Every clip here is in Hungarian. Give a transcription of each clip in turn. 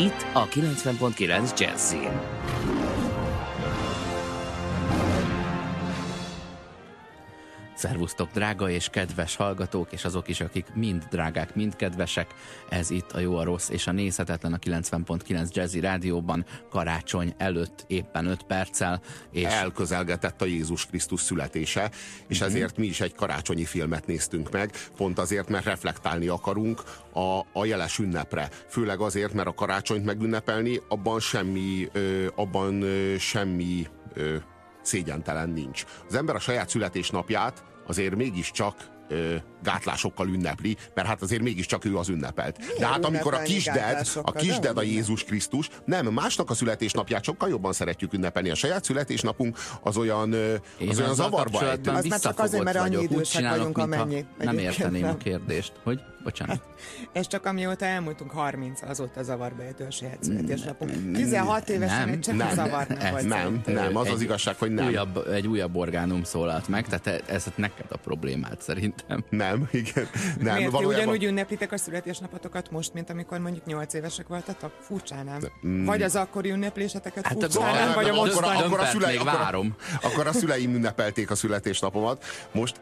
Itt a 90.9 Jazzin. Szervusztok, drága és kedves hallgatók, és azok is, akik mind drágák, mind kedvesek. Ez itt a jó, a rossz és a nézhetetlen a 90.9 Jazzy Rádióban karácsony előtt éppen 5 perccel. És... Elközelgetett a Jézus Krisztus születése, és mm-hmm. ezért mi is egy karácsonyi filmet néztünk meg, pont azért, mert reflektálni akarunk a, a jeles ünnepre. Főleg azért, mert a karácsonyt megünnepelni, abban semmi, ö, abban ö, semmi ö, szégyentelen nincs. Az ember a saját születésnapját azért mégiscsak ö, gátlásokkal ünnepli, mert hát azért mégiscsak ő az ünnepelt. Milyen de hát amikor a kisded, a kisded a Jézus Krisztus, nem, másnak a születésnapját sokkal jobban szeretjük ünnepelni. A saját születésnapunk az olyan, az olyan zavarba ejtő. Az már csak azért, mert annyi idősek vagyunk, amennyi. Nem érteném a kérdést, hogy bocsánat. Ez csak amióta elmúltunk 30, azóta zavarba saját születésnapunk. 16 évesen egy csak nem, zavar nem volt. Nem, nem, az az igazság, hogy nem. Újabb, egy újabb orgánum szólalt meg, tehát ez neked a problémát szerintem. Nem, nem, igen. Nem, Miért valójában... ugyanúgy ünneplitek a születésnapotokat most, mint amikor mondjuk 8 évesek voltatok? Furcsán nem. Mm. Vagy az akkori ünnepléseteket hát furcsán nem, vagy a mostani. Akkor, akkor, a szülei, akkor, várom. akkor a szüleim ünnepelték a születésnapomat. Most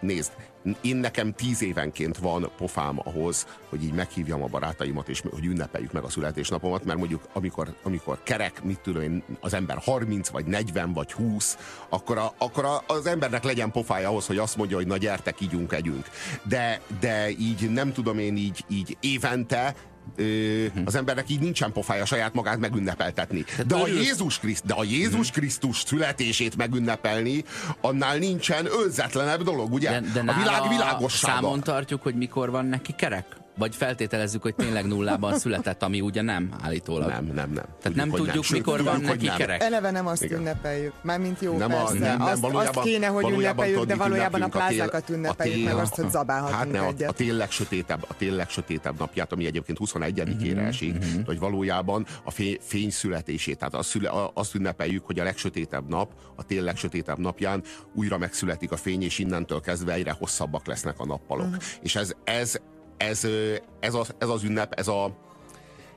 nézd, én nekem tíz évenként van pofám ahhoz, hogy így meghívjam a barátaimat, és hogy ünnepeljük meg a születésnapomat, mert mondjuk amikor, amikor kerek, mit tudom én, az ember 30, vagy 40, vagy 20, akkor, a, akkor a, az embernek legyen pofája ahhoz, hogy azt mondja, hogy na gyertek, ígyunk, együnk. De, de így nem tudom én így, így évente ö, az embernek így nincsen pofája saját magát megünnepeltetni. De a Jézus, Kriszt, de a Jézus mhm. Krisztus születését megünnepelni, annál nincsen önzetlenebb dolog, ugye? De, de a világ világossága. Számon tartjuk, hogy mikor van neki kerek? Vagy feltételezzük, hogy tényleg nullában született, ami ugye nem állítólag. Nem, nem, nem. Tehát tudjuk, nem tudjuk, nem. mikor tudjuk, van neki nem. kerek. Eleve nem azt Igen. ünnepeljük. Mármint jó, nem persze. A, nem, nem, azt, valójában, azt kéne, hogy ünnepeljük, de valójában a plázákat ünnepeljük, meg azt, hogy zabálhatunk hát ne, egyet. A, a tényleg sötétebb, a tényleg sötétebb napját, ami egyébként 21-ére uh-huh, esik, uh-huh. hogy valójában a fény, fény születését, tehát azt, szüle, azt ünnepeljük, hogy a legsötétebb nap, a tényleg sötétebb napján újra megszületik a fény, és innentől kezdve egyre hosszabbak lesznek a nappalok. Uh-huh. És ez, ez ez, ez, az, ez az ünnep, ez a,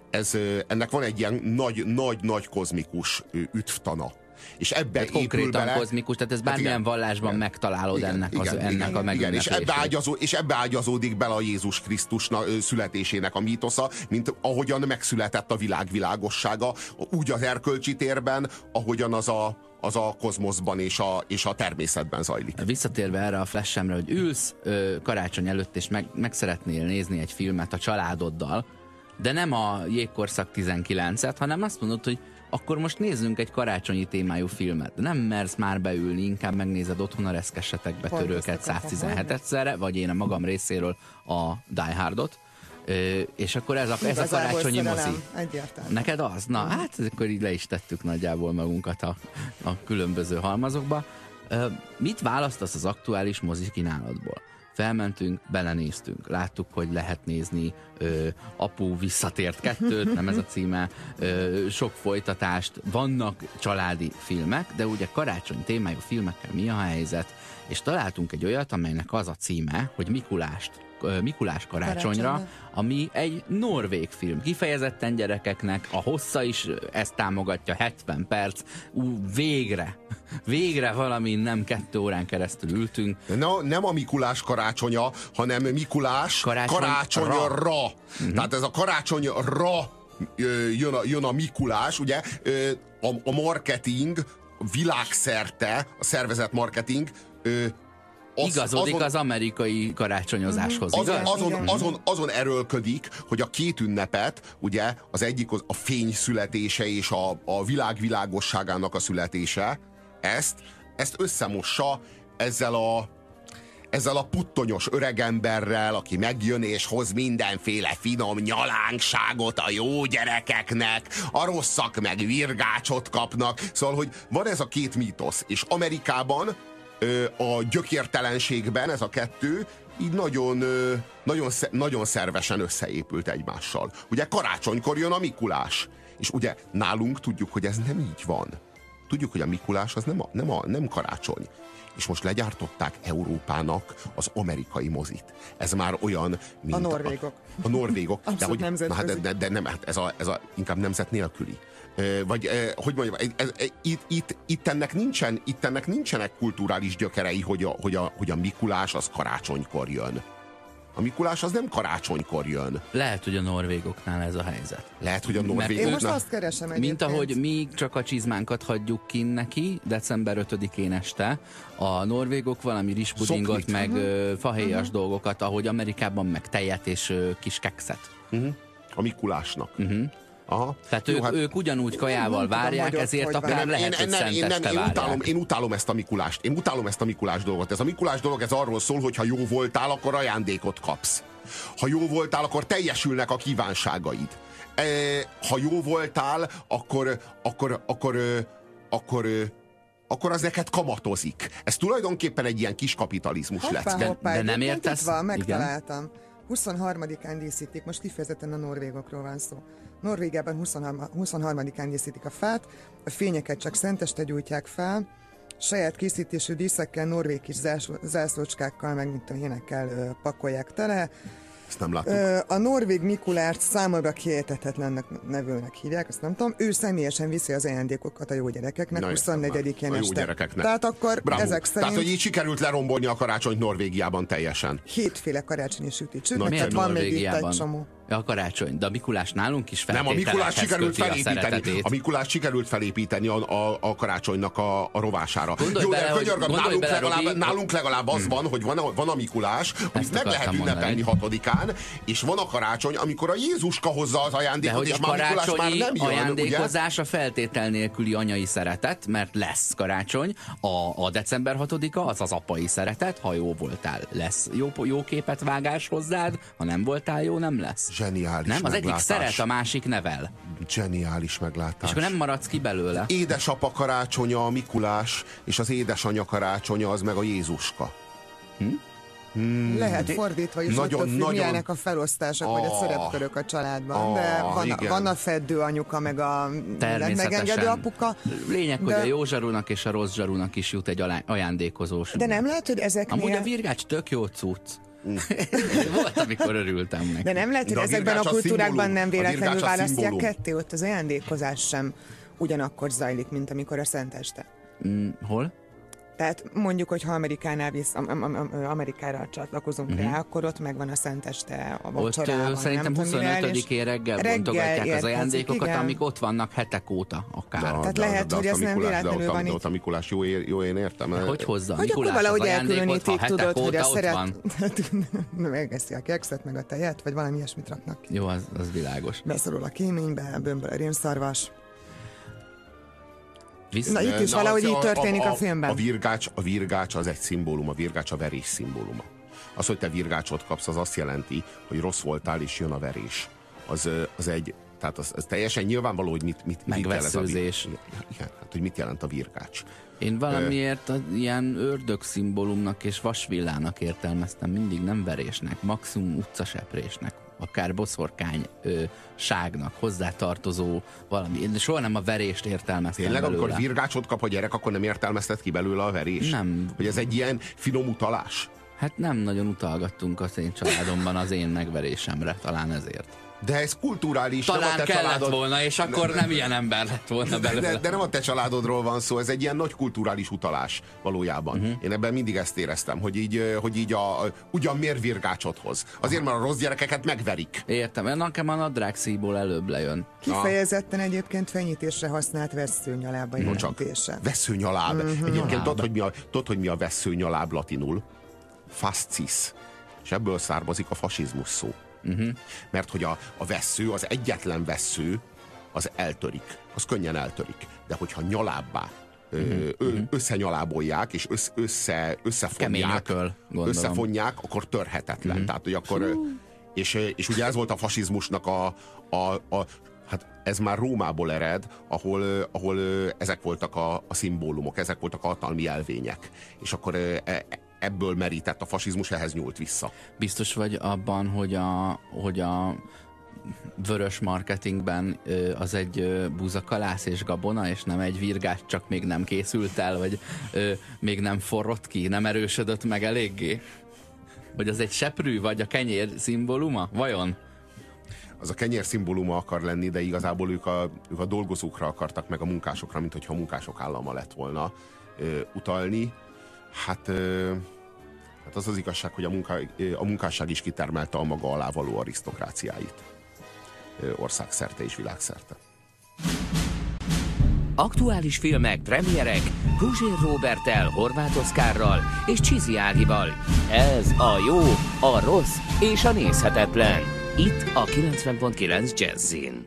ez, ennek van egy ilyen nagy-nagy-nagy kozmikus ütvtana. És ebbe tehát konkrétan bele, kozmikus, tehát ez hát bármilyen igen, vallásban igen, megtalálod igen, ennek, az, igen, ennek igen, a igen, és ebbe, ágyazó, és ebbe ágyazódik bele a Jézus Krisztus születésének a mítosza, mint ahogyan megszületett a világ világossága, úgy az erkölcsi térben, ahogyan az a, az a kozmoszban és a, és a természetben zajlik. Visszatérve erre a flashemre, hogy ülsz ö, karácsony előtt, és meg, meg szeretnél nézni egy filmet a családoddal, de nem a Jégkorszak 19-et, hanem azt mondod, hogy akkor most nézzünk egy karácsonyi témájú filmet. Nem mersz már beülni, inkább megnézed otthon a reszkesetekbe törőket 117 egyszerre, vagy én a magam részéről a Die Hardot, Ö, és akkor ez a, ez a karácsonyi mozi. Egyértelmű. Neked az? Na, hát akkor így le is tettük nagyjából magunkat a, a különböző halmazokba. Ö, mit választasz az aktuális mozi kínálatból? Felmentünk, belenéztünk, láttuk, hogy lehet nézni ö, Apu visszatért kettőt, nem ez a címe, ö, sok folytatást, vannak családi filmek, de ugye karácsony témájú filmekkel mi a helyzet? És találtunk egy olyat, amelynek az a címe, hogy Mikulást Mikulás karácsonyra, Karácsonyra, ami egy norvég film. Kifejezetten gyerekeknek, a hossza is ezt támogatja, 70 perc. Ú, végre, végre valami nem kettő órán keresztül ültünk. No, nem a Mikulás karácsonya, hanem Mikulás Karácsony karácsonyra. Uh-huh. Tehát ez a karácsonyra jön a, jön a Mikulás, ugye a, a marketing világszerte, a szervezet marketing az, igazodik azon, az amerikai karácsonyozáshoz. Azon, igaz? azon, azon, azon erőlködik, hogy a két ünnepet, ugye az egyik a fény születése és a, a világ világosságának a születése, ezt, ezt összemossa ezzel a ezzel a puttonyos öregemberrel, aki megjön és hoz mindenféle finom nyalánkságot a jó gyerekeknek, a rosszak meg virgácsot kapnak. Szóval, hogy van ez a két mítosz, és Amerikában a gyökértelenségben ez a kettő így nagyon, nagyon, nagyon szervesen összeépült egymással. Ugye karácsonykor jön a Mikulás, és ugye nálunk tudjuk, hogy ez nem így van. Tudjuk, hogy a Mikulás az nem, a, nem, a, nem karácsony és most legyártották Európának az amerikai mozit. Ez már olyan, mint a norvégok. A, a norvégok. de, hogy, na, hát de, de, de nem, hát ez, a, ez a, inkább nemzet nélküli. Vagy hogy mondjam, itt, itt, itt, ennek nincsen, itt ennek nincsenek kulturális gyökerei, hogy a, hogy, a, hogy a Mikulás az karácsonykor jön. A Mikulás az nem karácsonykor jön. Lehet, hogy a norvégoknál ez a helyzet. Lehet, hogy a norvégoknál... Én most azt keresem egyébként. Mint ahogy mi csak a csizmánkat hagyjuk ki neki, december 5-én este, a norvégok valami rizspudingot, Szoklit. meg uh-huh. fahéjas uh-huh. dolgokat, ahogy Amerikában meg tejet és uh, kis kekszet. Uh-huh. A Mikulásnak. Uh-huh. Aha. Tehát Jó, ők, hát, ők ugyanúgy kajával várják, magyar, ezért akár nem, lehet, én, hogy én, nem, én, utálom, én utálom ezt a Mikulást. Én utálom ezt a Mikulás dolgot. Ez a Mikulás dolog, ez arról szól, hogy ha jó voltál, akkor ajándékot kapsz. Ha jó voltál, akkor teljesülnek a kívánságaid. E, ha jó voltál, akkor, akkor, akkor, akkor, akkor akkor az neked kamatozik. Ez tulajdonképpen egy ilyen kis kapitalizmus hoppá, lesz. Hoppá, de, de nem értesz? Van, megtaláltam. Igen? 23-án díszítik, most kifejezetten a norvégokról van szó. Norvégiában 23-án díszítik a fát, a fényeket csak szenteste gyújtják fel, saját készítésű díszekkel, norvég kis zászlócskákkal, meg mint a énekkel pakolják tele, ezt nem láttuk. A norvég Mikulárt számomra kiejtetetlennek nevőnek hívják, ezt nem tudom. Ő személyesen viszi az ajándékokat a jó gyerekeknek, Na, 24-én A jó gyerekeknek. Tehát akkor Bravo. ezek szerint... Tehát, hogy így sikerült lerombolni a karácsonyt Norvégiában teljesen. Hétféle karácsonyi sütit sütnek, van még itt egy csomó. A karácsony, de a Mikulás nálunk is Nem, a Mikulás sikerült felépíteni. A, a Mikulás sikerült felépíteni a, a, a karácsonynak a, a rovására. Gondolj Jó, de bele, könyörgöm, nálunk, bele, legalább, Robi, nálunk legalább az hmm. van, hogy van a, van a Mikulás, amit meg lehet ünnepelni hatodikán, és van a karácsony, amikor a Jézuska hozza az ajándékot, és már Mikulás már nem jön, ajándékozás a feltétel nélküli anyai szeretet, mert lesz karácsony, a, a december 6-a az az apai szeretet, ha jó voltál, lesz jó, jó képet vágás hozzád, ha nem voltál jó, nem lesz. Zseniális Nem, az meglátás. egyik szeret, a másik nevel. Zseniális meglátás. És akkor nem maradsz ki belőle. Édesapa karácsonya a Mikulás, és az édesanyja karácsonya az meg a Jézuska. Hm? Hmm. Lehet fordítva is, nagyon, attól függ, nagyon... milyenek a felosztások, oh, vagy a ah. szerepkörök a családban. Oh, de van, igen. van a feddő anyuka, meg a megengedő apuka. Lényeg, de... hogy a jó zsarúnak és a rossz zsarúnak is jut egy ajándékozós. De nem lehet, hogy ezeknél... Amúgy a virgács tök jó cucc. Volt, amikor örültem neki. De nem lehet, hogy ezekben a, a kultúrákban nem véletlenül választják ketté, ott az ajándékozás sem ugyanakkor zajlik, mint amikor a szenteste. Mm, hol? Tehát mondjuk, hogy ha Amerikánál visz, am, am, am, Amerikára csatlakozunk uh-huh. rá, akkor ott megvan a szenteste a vacsorában. Ott szerintem 25-én reggel, reggel bontogatják az ajándékokat, igen. amik ott vannak hetek óta akár. Da, Tehát de, lehet, de hogy ez nem véletlenül van itt. a Mikulás, jó, ér, jó én értem. De hogy hozza hogy Mikulás akkor valahogy elkülönítik, tudod, hogy a szeret... Megeszi a kekszet, meg a tejet, vagy valami ilyesmit raknak ki. Jó, az, az világos. Beszorul a kéménybe, bömböl a rémszarvas. Na itt is Na, valahogy így történik a, a, a filmben. A virgács, a virgács az egy szimbólum, a virgács a verés szimbóluma. Az, hogy te virgácsot kapsz, az azt jelenti, hogy rossz voltál, és jön a verés. Az, az egy, tehát az, az teljesen nyilvánvaló, hogy mit, mit, mit jelent a virgács. Igen, hát, hogy mit jelent a virgács. Én valamiért a, ilyen ördög szimbólumnak és vasvillának értelmeztem, mindig nem verésnek, maximum utcaseprésnek akár boszorkány ö, ságnak hozzátartozó valami. Én soha nem a verést értelmeztem Tényleg, belőle. amikor virgácsot kap a gyerek, akkor nem értelmezted ki belőle a verést? Nem. Hogy ez egy ilyen finom utalás? Hát nem nagyon utalgattunk az én családomban az én megverésemre, talán ezért. De ez kulturális. Talán nem a te kellett családod... volna, és akkor nem, nem ilyen ember lett volna belőle. De, de nem a te családodról van szó, ez egy ilyen nagy kulturális utalás valójában. Uh-huh. Én ebben mindig ezt éreztem, hogy így, hogy így a, ugyan miért virgácsot hoz. Azért, mert a rossz gyerekeket megverik. Értem, én nekem a nadrág szíból előbb lejön. Kifejezetten egyébként fenyítésre használt veszőnyalába jelentése. Veszőnyaláb. Uh-huh. Egyébként tudod, hogy mi a, tudod, hogy mi a veszőnyaláb latinul? Fascis. És ebből származik a fasizmus szó. Uh-huh. Mert hogy a, a vesző, az egyetlen vesző, az eltörik. Az könnyen eltörik. De hogyha nyalábbá uh-huh. összenyalábolják, és össze, össze, összefonják, ököl, összefonják, akkor törhetetlen. Uh-huh. Tehát, hogy akkor... És, és ugye ez volt a fasizmusnak a, a, a hát ez már Rómából ered, ahol, ahol ezek voltak a, a szimbólumok, ezek voltak a hatalmi elvények. És akkor e, ebből merített a fasizmus, ehhez nyúlt vissza. Biztos vagy abban, hogy a, hogy a vörös marketingben az egy búzakalász és gabona, és nem egy virgás, csak még nem készült el, vagy még nem forrott ki, nem erősödött meg eléggé? Vagy az egy seprű, vagy a kenyér szimbóluma? Vajon? Az a kenyér szimbóluma akar lenni, de igazából ők a, ők a dolgozókra akartak, meg a munkásokra, mint hogyha a munkások állama lett volna ö, utalni. Hát, ö, hát az az igazság, hogy a, munka, a munkásság is kitermelte a maga alá való arisztokráciáit országszerte és világszerte. Aktuális filmek, premierek Kuzsér Robertel, Horváth Oszkárral és Csizi Ágival. Ez a jó, a rossz és a nézhetetlen. Itt a 90.9 Jazzin.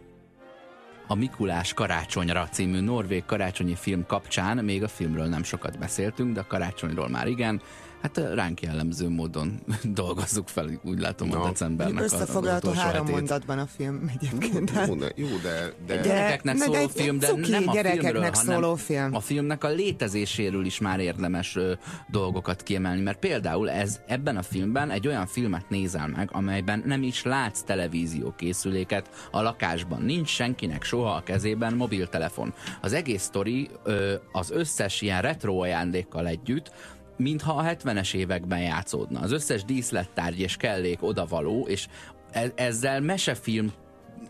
A Mikulás karácsonyra című norvég karácsonyi film kapcsán még a filmről nem sokat beszéltünk, de a karácsonyról már igen hát ránk jellemző módon dolgozzuk fel, úgy látom a decembernek Összefoglalható három hetét. mondatban a film egyébként. Jó, de, jó, de, de... Gyerekeknek szóló egy, film, de cuki, nem a gyerekeknek filmről, szóló film. a filmnek a létezéséről is már érdemes ö, dolgokat kiemelni, mert például ez ebben a filmben egy olyan filmet nézel meg, amelyben nem is látsz televízió készüléket a lakásban. Nincs senkinek soha a kezében mobiltelefon. Az egész sztori ö, az összes ilyen retro ajándékkal együtt mintha a 70-es években játszódna. Az összes díszlettárgy és kellék odavaló, és e- ezzel mesefilm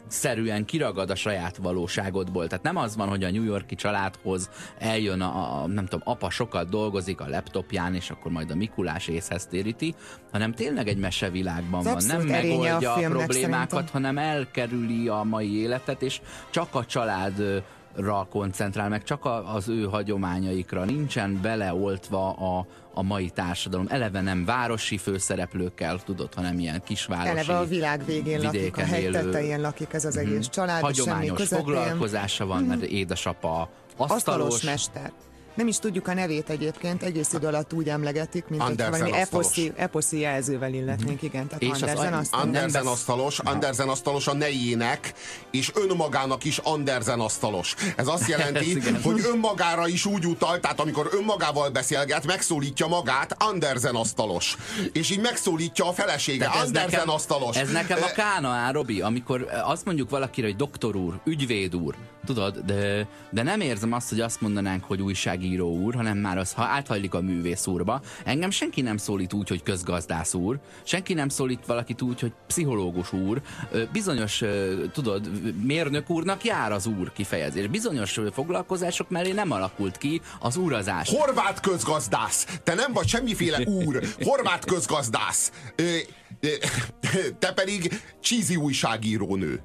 szerűen kiragad a saját valóságodból. Tehát nem az van, hogy a New Yorki családhoz eljön a, a nem tudom, apa sokat dolgozik a laptopján, és akkor majd a Mikulás észhez téríti, hanem tényleg egy mesevilágban van. Nem megoldja a, a problémákat, szerintem. hanem elkerüli a mai életet, és csak a család ra koncentrál, meg csak a, az ő hagyományaikra, nincsen beleoltva a, a mai társadalom. Eleve nem városi főszereplőkkel, tudod, hanem ilyen kisvárosi Eleve a világ végén lakik, a hegy tetején lakik ez az egész mhm. család. Hagyományos foglalkozása van, mert mhm. édesapa asztalos. asztalos mester nem is tudjuk a nevét egyébként, egész idő alatt úgy emlegetik, mint hogy valami eposzi, eposzi jelzővel illetnénk, igen. Tehát és Andersen, az, asztalos. Andersen asztalos, Andersen asztalos a nejének, és önmagának is Andersen asztalos. Ez azt jelenti, hogy önmagára is úgy utal, tehát amikor önmagával beszélget, megszólítja magát Andersen asztalos. És így megszólítja a felesége, Andersen nekem, asztalos. Ez nekem a kána, Robi, amikor azt mondjuk valakire, hogy doktor úr, ügyvéd úr, tudod, de, de nem érzem azt, hogy azt mondanánk, hogy újságíró úr, hanem már az, ha áthajlik a művész úrba. Engem senki nem szólít úgy, hogy közgazdász úr, senki nem szólít valakit úgy, hogy pszichológus úr. Bizonyos, tudod, mérnök úrnak jár az úr kifejezés. Bizonyos foglalkozások mellé nem alakult ki az úrazás. Horvát közgazdász! Te nem vagy semmiféle úr! Horvát közgazdász! Te pedig cheesy újságírónő.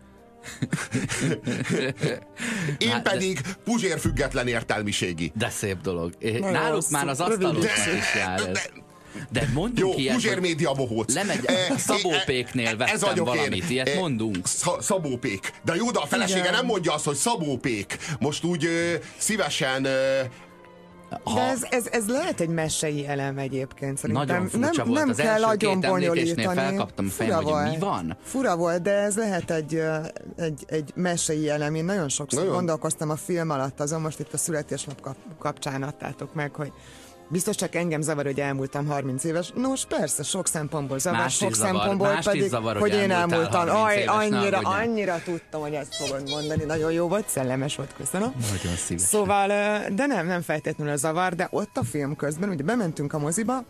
Én hát, pedig Puzsér független értelmiségi. De szép dolog. Na, Náluk már az asztalos is jár ez. De mondjuk Jó, ilyet, Puzsér média bohóc. Lemegy, e, Szabópéknél e, vettem ez valamit, én. ilyet e, mondunk. Szabópék. De jó, de a felesége Igen. nem mondja azt, hogy Szabópék. Most úgy ö, szívesen ö, ha... De ez, ez, ez lehet egy mesei elem egyébként. Szerintem nagyon furcsa nem, volt. Nem az kell nagyon bonyolítani. felkaptam a fejem, Fura hogy volt. mi van. Fura volt, de ez lehet egy, egy, egy mesei elem. Én nagyon sokszor nagyon. gondolkoztam a film alatt, azon most itt a születésnap kapcsán adtátok meg, hogy Biztos csak engem zavar, hogy elmúltam 30 éves. Nos, persze, sok szempontból zavar, más sok zavar, szempontból pedig, zavar, hogy, hogy én elmúltam. Aj, annyira, annyira tudtam, hogy ezt fogod mondani. Nagyon jó volt, szellemes volt, köszönöm. Nagyon szívesen. Szóval, de nem, nem feltétlenül a zavar, de ott a film közben, ugye bementünk a moziba,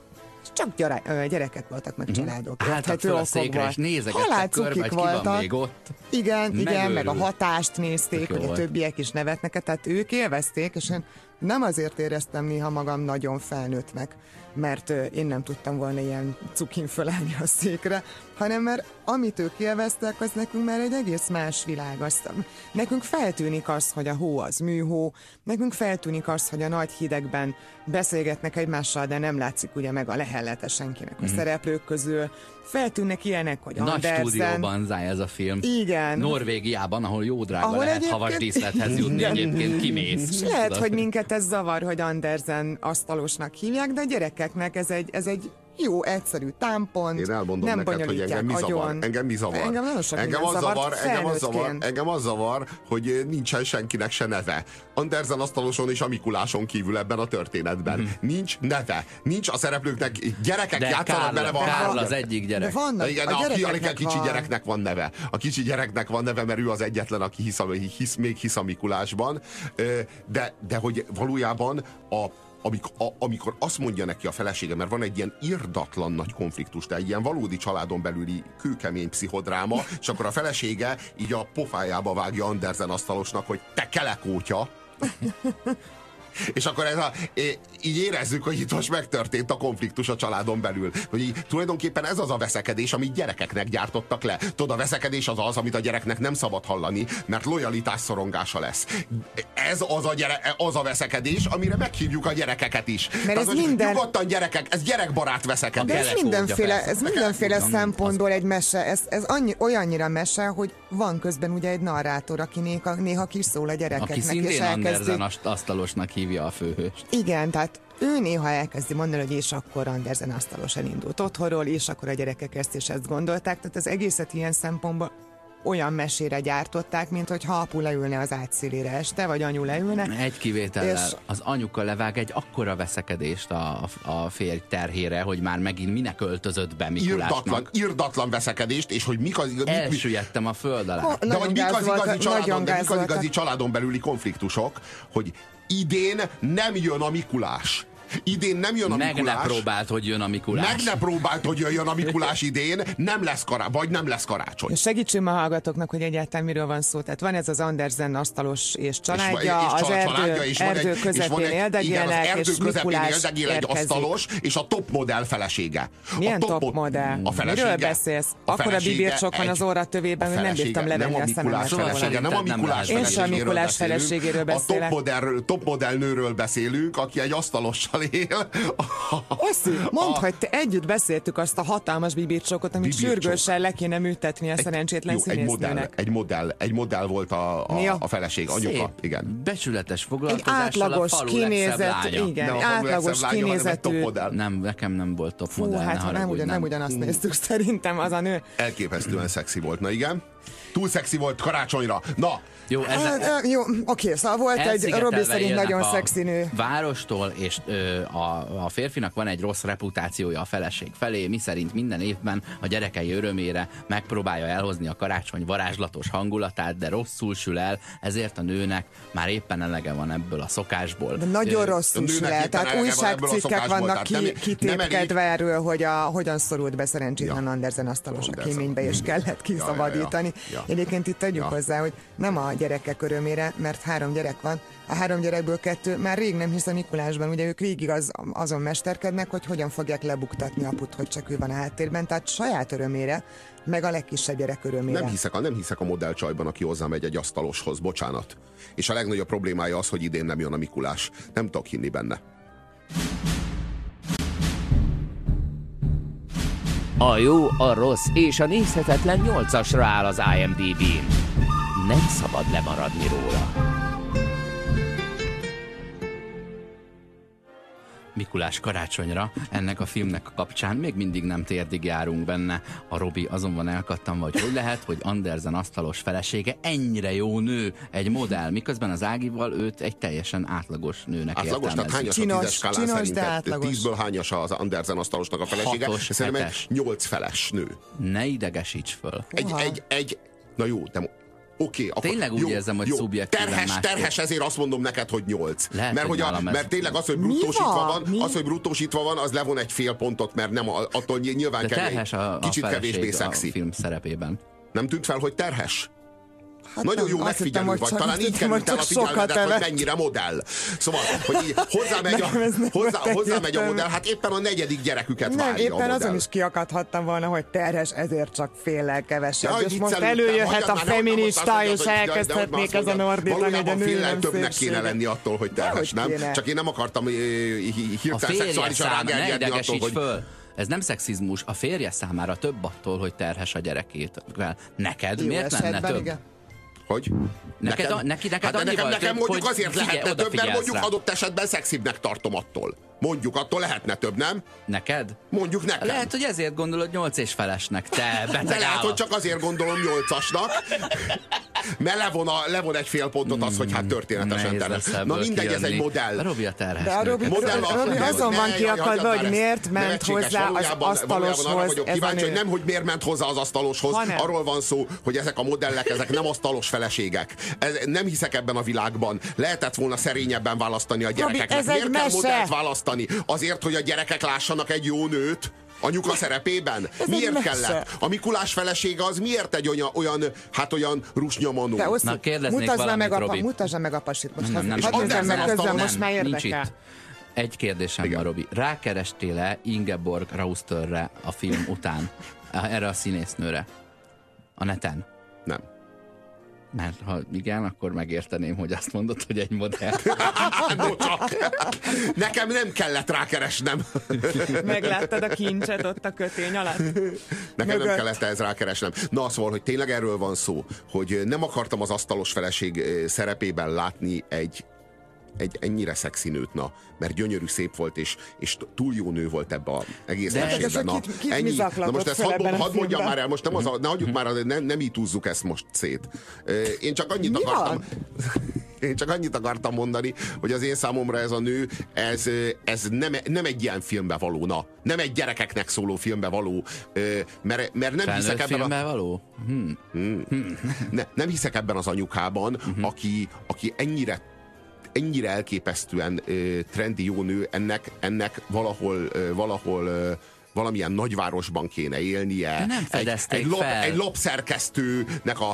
csak gyere, gyerekek voltak, meg uh-huh. családok. Álltak fel a székre, és nézegettek körbe, hogy voltak. még ott. Igen, Megőrül. igen, meg a hatást nézték, hogy a többiek is nevetnek, tehát ők élvezték, és én nem azért éreztem néha magam nagyon felnőttnek, mert én nem tudtam volna ilyen cukin fölállni a székre, hanem mert amit ők élveztek, az nekünk már egy egész más világ. Azt, nekünk feltűnik az, hogy a hó az műhó, nekünk feltűnik az, hogy a nagy hidegben beszélgetnek egymással, de nem látszik ugye meg a lehellete senkinek a mm. szereplők közül. Feltűnnek ilyenek, hogy Nagy Andersen... stúdióban záj ez a film. Igen. Norvégiában, ahol jó drága ahol lehet havas díszlethez jutni, egyébként kimész. És lehet, hogy minket ez zavar, hogy Andersen asztalosnak hívják, de a gyerekeknek ez egy, ez egy jó, egyszerű támpont, Én elmondom nem neked, hogy engem mi zavar. agyon. Engem mi zavar. Engem nagyon sok engem az zavar, engem az zavar, engem az zavar, hogy nincsen senkinek se neve. Andersen asztaloson és a Mikuláson kívül ebben a történetben. Mhm. Nincs neve. Nincs a szereplőknek, gyerekek De játszanak Karl, bele van. Karl az egyik De gyerek. vannak, Igen, a a, a, ki- a kicsi van. gyereknek van neve. A kicsi gyereknek van neve, mert ő az egyetlen, aki hisz, a- hisz még hisz a Mikulásban. De, de hogy valójában a amikor, a, amikor azt mondja neki a felesége, mert van egy ilyen irdatlan nagy konfliktus, de egy ilyen valódi családon belüli kőkemény pszichodráma, és akkor a felesége így a pofájába vágja Andersen asztalosnak, hogy te kelekótya, és akkor ez a, így érezzük, hogy itt most megtörtént a konfliktus a családon belül. Hogy így, tulajdonképpen ez az a veszekedés, amit gyerekeknek gyártottak le. Tudod, a veszekedés az az, amit a gyereknek nem szabad hallani, mert lojalitás szorongása lesz. Ez az a, gyere, az a veszekedés, amire meghívjuk a gyerekeket is. Tehát, ez minden- Nyugodtan gyerekek, ez gyerekbarát veszekedés. De ez mindenféle, ez mindenféle Az- szempontból egy mese. Ez, ez annyi, olyannyira mese, hogy van közben ugye egy narrátor, aki néha, néha kiszól a gyerekeknek, Aki és szintén elkezdi... Andersen ast- asztalosnak hívja a főhőst. Igen, tehát ő néha elkezdi mondani, hogy és akkor Andersen asztalos elindult otthonról, és akkor a gyerekek ezt és ezt gondolták. Tehát az egészet ilyen szempontból olyan mesére gyártották, mint hogy ha apu leülne az átszélére este, vagy anyu leülne. Egy kivétellel, És- az anyuka levág egy akkora veszekedést a, a férj terhére, hogy már megint minek öltözött be Irdatlan, Mikulásnak. irdatlan veszekedést, és hogy mik az, mik, Elsüllyedtem a föld alá. Ha- De hogy mik az igazi családon, de mik az igazi családon belüli konfliktusok, hogy idén nem jön a Mikulás. Idén nem jön a Meg ne Mikulás. próbált, hogy jön a Mikulás. Meg ne próbált, hogy jöjjön a Mikulás idén, nem lesz kará, vagy nem lesz karácsony. Segítsünk ma hallgatóknak, hogy egyáltalán miről van szó. Tehát van ez az Andersen asztalos és és, családja, és az család- erdő, családja, és van erdő egy, és közepén igen, az erdő és közepén éldegél egy asztalos, és a top modell felesége. Milyen a top? A felesége, Miről beszélsz? a Akkora felesége bibircsok van az óra tövében, a hogy nem felesége bírtam levenni nem a a szememet. Felesége, nem a Mikulás Én sem a feleségéről Mikulás beszélünk. feleségéről A top beszélek. modell, top modell nőről beszélünk, aki egy asztalossal él. Oszi, mondd, hogy te együtt beszéltük azt a hatalmas bibircsokot, amit Bibircsok. sürgősen le kéne műtetni a szerencsétlen Jó, egy modell, egy modell, egy modell volt a, a, a feleség, anyuka. Szép, Igen. becsületes Egy foglalkozással átlagos a kinézet, lánya. igen, Nem egy átlagos egy kinézetű. Nem, nekem nem volt top Fú, modell, hát ne nem, ugyan, nem ugyanazt néztük szerintem az a nő. Elképesztően szexi volt, na igen. Túl szexi volt karácsonyra. Na, Jó, ez, Hát, ö, jó, oké, szóval volt egy Robi szerint nagyon a szexi nő. Várostól, és ö, a, a férfinak van egy rossz reputációja a feleség felé, mi szerint minden évben a gyerekei örömére megpróbálja elhozni a karácsony varázslatos hangulatát, de rosszul sül el, ezért a nőnek már éppen elege van ebből a szokásból. De nagyon rosszul sül el. Tehát a újságcikkek vannak ki, kitépkedve erről, hogy a, hogyan szorult be szerencsétlen Ja. Andersen asztalos a kéménybe, és kellett kiszabadítani. ja, ja. Egyébként itt tegyük Ja. hozzá, hogy nem a gyerekek örömére, mert három gyerek van, a három gyerekből kettő már rég nem hisz a Mikulásban, ugye ők végig az, azon mesterkednek, hogy hogyan fogják lebuktatni aput, hogy csak ő van a háttérben, tehát saját örömére, meg a legkisebb gyerek örömére. nem hiszek, a, nem hiszek a modellcsajban, aki hozzámegy egy asztaloshoz, bocsánat. És a legnagyobb problémája az, hogy idén nem jön a Mikulás. Nem tudok hinni benne. A jó, a rossz és a nézhetetlen nyolcasra áll az IMDb-n. Nem szabad lemaradni róla. Mikulás karácsonyra ennek a filmnek a kapcsán még mindig nem térdig járunk benne. A Robi azonban elkattam, hogy hogy lehet, hogy Andersen asztalos felesége ennyire jó nő, egy modell, miközben az Ágival őt egy teljesen átlagos nőnek Átlagos, tehát hányas a Csinos, tízes skálán csinos, de átlagos. Tízből hányas az Andersen asztalosnak a felesége? Hatos, Szerintem egy nyolc feles nő. Ne idegesíts föl. Egy, egy, egy, na jó, de Oké, akkor Tényleg úgy jó, érzem, hogy jó, szubjektíven terhes, másképp. terhes, ezért azt mondom neked, hogy 8. Lehet, mert, hogy hogy a, mert tényleg az, hogy bruttósítva van? Mi? az, hogy bruttósítva van, az levon egy fél pontot, mert nem, a- attól ny- nyilván De kevés, terhes a, a kicsit kevésbé a szexi. film szerepében. Nem tűnt fel, hogy terhes? Hát Nagyon nem, jó megfigyelő hittem, vagy, csak- talán így került el a figyelmedet, hogy evett. mennyire modell. Szóval, hogy így hozzámegy a, hozzá, hozzámegy a modell, hát éppen a negyedik gyereküket Nem, várja a éppen modell. azon is kiakadhattam volna, hogy terhes, ezért csak féllel kevesebb. Jaj, és most előjöhet a feminista, és elkezdhetnék ezen ordítani, hogy a nő nem többnek kéne lenni attól, hogy terhes, nem? Csak én nem akartam hi- A hirtelen szexuálisan rágerjedni attól, hogy. Ez nem szexizmus, a férje számára több attól, hogy terhes a gyerekét. Neked Jó miért lenne több? igen. Hogy? Neked a- neki- neked hát nekem, nekem több, mondjuk azért lehetne több, mert mondjuk rá. adott esetben szexibbnek tartom attól. Mondjuk attól lehetne több, nem? Neked? Mondjuk nekem. Lehet, hogy ezért gondolod nyolc és felesnek, te beteg De lehet, hogy csak azért gondolom nyolcasnak, mert levon, a, levon egy fél pontot az, hogy hát történetesen Nehéz terhes. lesz Na mindegy, ez egy modell. Robi a terhes De a Robi. Modell Robi, Robi azon van kiakadva, hogy miért ment hozzá az asztaloshoz ez a kíváncsi, hogy nem, hogy miért ment hozzá az asztaloshoz, arról van szó, hogy ezek a modellek, ezek nem asztalos feleségek. Ez, nem hiszek ebben a világban. Lehetett volna szerényebben választani a gyerekeknek. ez egy miért kell mese. modellt választani? Azért, hogy a gyerekek lássanak egy jó nőt? Anyuka szerepében? egy miért mese. kellett? A Mikulás felesége az miért egy olyan, olyan hát olyan rusnyamanó? Te Oszi, Na, mutasd valamit, meg, a, Robi. mutasd meg a pasit. Most Nem, nem, nézzem meg Andersen közben, asztalon most már nincs érdekel. itt. Egy kérdésem Igen. van, Robi. Rákerestél-e Ingeborg Rausterre a film után? Erre a színésznőre? A neten? Nem. Mert ha igen, akkor megérteném, hogy azt mondod, hogy egy modell. Nekem nem kellett rákeresnem. Megláttad a kincset ott a kötény alatt? Nekem nem Mögött. kellett ez rákeresnem. Na, szóval, hogy tényleg erről van szó, hogy nem akartam az asztalos feleség szerepében látni egy egy ennyire szexi nőt, na, mert gyönyörű, szép volt, és, és túl jó nő volt ebbe a egész De- mesében. Na, kit- kit zaklatott Na most ezt hadd ebben a had mondjam már el, most nem az a, ne hagyjuk már, nem, nem így húzzuk ezt most szét. Én csak annyit Mi akartam... van? Én csak annyit akartam mondani, hogy az én számomra ez a nő, ez, ez nem, nem egy ilyen filmbe való, na. Nem egy gyerekeknek szóló filmbe való, mert, mert nem hiszek Felnőtt ebben a... filmben való? Hm. Ne, nem hiszek ebben az anyukában, uh-huh. aki, aki ennyire ennyire elképesztően ö, trendi jó nő, ennek, ennek valahol, ö, valahol ö, valamilyen nagyvárosban kéne élnie. De nem egy, fedezték egy, lap, fel. egy lapszerkesztőnek, a,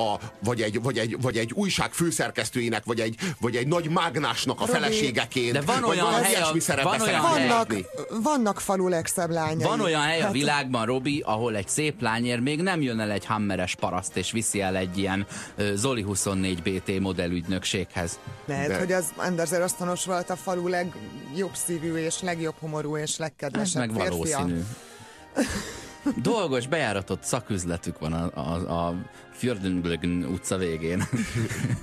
a, vagy, egy, vagy, egy, vagy egy újság főszerkesztőjének, vagy egy, vagy egy nagy mágnásnak a Robi, feleségeként. de van vagy olyan hely a- van olyan szeretnék hely- Vannak, vannak falu legszebb lányai. Van olyan hely a Hát, világban, Robi, ahol egy szép lányér még nem jön el egy hammeres paraszt, és viszi el egy ilyen Zoli 24 BT modellügynökséghez. Lehet, De- hogy az Andersen Osztanos volt a falu legjobb szívű és legjobb homorú és legkedvesebb meg. Valószínű. Dolgos, bejáratott szaküzletük van a, a, a Fjordunglögn utca végén.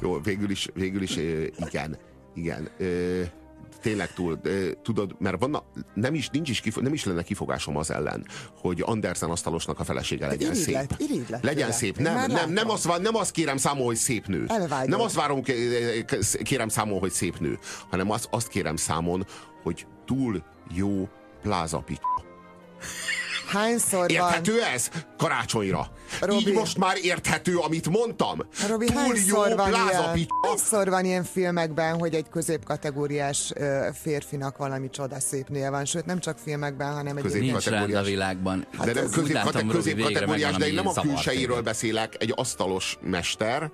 Jó, végül is, végül is igen. Igen. Ö, tényleg túl, ö, tudod, mert vannak, nem is, nincs is kifo, nem is lenne kifogásom az ellen, hogy Andersen asztalosnak a felesége legyen irigylet, szép. irigylet legyen tőle. szép. Nem, nem, nem, azt, nem azt kérem számon, hogy szép nő. Elvágyom. Nem azt várom, ké- kérem számon, hogy szép nő, hanem azt, azt kérem számon, hogy túl jó plázapics. Hányszor van? Érthető ez? Karácsonyra. Robi. Így most már érthető, amit mondtam. Robi, túl hányszor jó van, ilyen, hányszor van ilyen filmekben, hogy egy középkategóriás ö, férfinak valami csoda szép nője van, sőt nem csak filmekben, hanem egy Közép- Nincs rend a világban. De nem Úgy közép, látom, kate, Robi, közép de én nem a téged. beszélek, egy asztalos mester,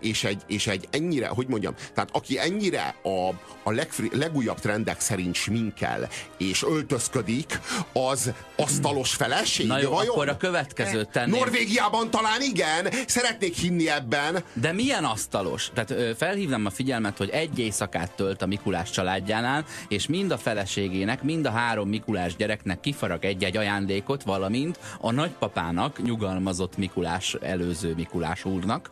és egy, és egy ennyire, hogy mondjam, tehát aki ennyire a, a legfri, legújabb trendek szerint sminkel és öltözködik, az asztalos feleség, Na jó, vajon? akkor a következőt tenném. Norvégiában talán igen, szeretnék hinni ebben. De milyen asztalos? Tehát felhívnám a figyelmet, hogy egy éjszakát tölt a Mikulás családjánál, és mind a feleségének, mind a három Mikulás gyereknek kifarag egy-egy ajándékot, valamint a nagypapának, nyugalmazott Mikulás, előző Mikulás úrnak,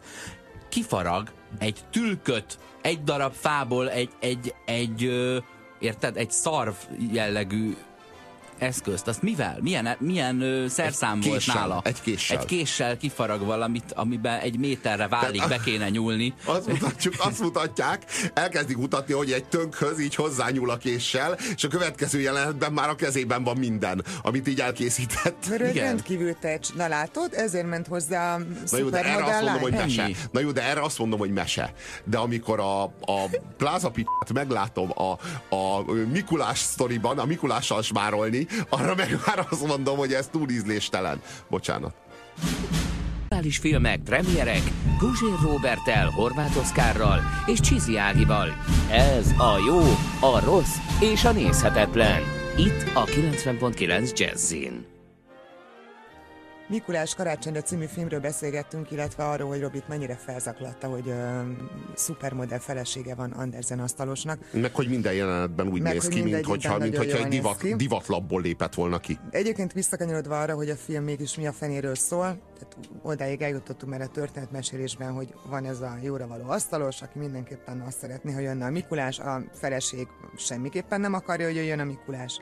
kifarag egy tülköt, egy darab fából, egy, egy, egy ö, érted, egy szarv jellegű eszközt, azt mivel? Milyen, milyen ö, szerszám Egy volt késsel, nála? egy késsel. Egy késsel kifarag valamit, amiben egy méterre válik, be kéne nyúlni. Azt, mutatjuk, azt mutatják, elkezdik mutatni, hogy egy tönkhöz így hozzányúl a késsel, és a következő jelenetben már a kezében van minden, amit így elkészített. Mert Igen. rendkívül tecs. Na látod, ezért ment hozzá a Na jó, de erre azt mondom, hogy lány. mese. Ennyi. Na jó, de erre azt mondom, hogy mese. De amikor a, a plázapitát meglátom a, a Mikulás sztoriban, a Mikulással smárolni, arra meg már azt mondom, hogy ez túl ízléstelen. Bocsánat. Aktuális filmek, premierek, Guzsér Robertel, Horváth Oszkárral és Csizi Ágival. Ez a jó, a rossz és a nézhetetlen. Itt a 90.9 Jazzin. Mikulás karácsonyra című filmről beszélgettünk, illetve arról, hogy Robit mennyire felzaklatta, hogy ö, szupermodell felesége van Andersen asztalosnak. Meg hogy minden jelenetben úgy Meg, néz ki, mint hogyha, mint hogyha egy divat, ki. divatlapból lépett volna ki. Egyébként visszakanyarodva arra, hogy a film mégis mi a fenéről szól, tehát odáig eljutottunk már a történetmesélésben, hogy van ez a jóra való asztalos, aki mindenképpen azt szeretné, hogy jönne a Mikulás, a feleség semmiképpen nem akarja, hogy jöjjön a Mikulás.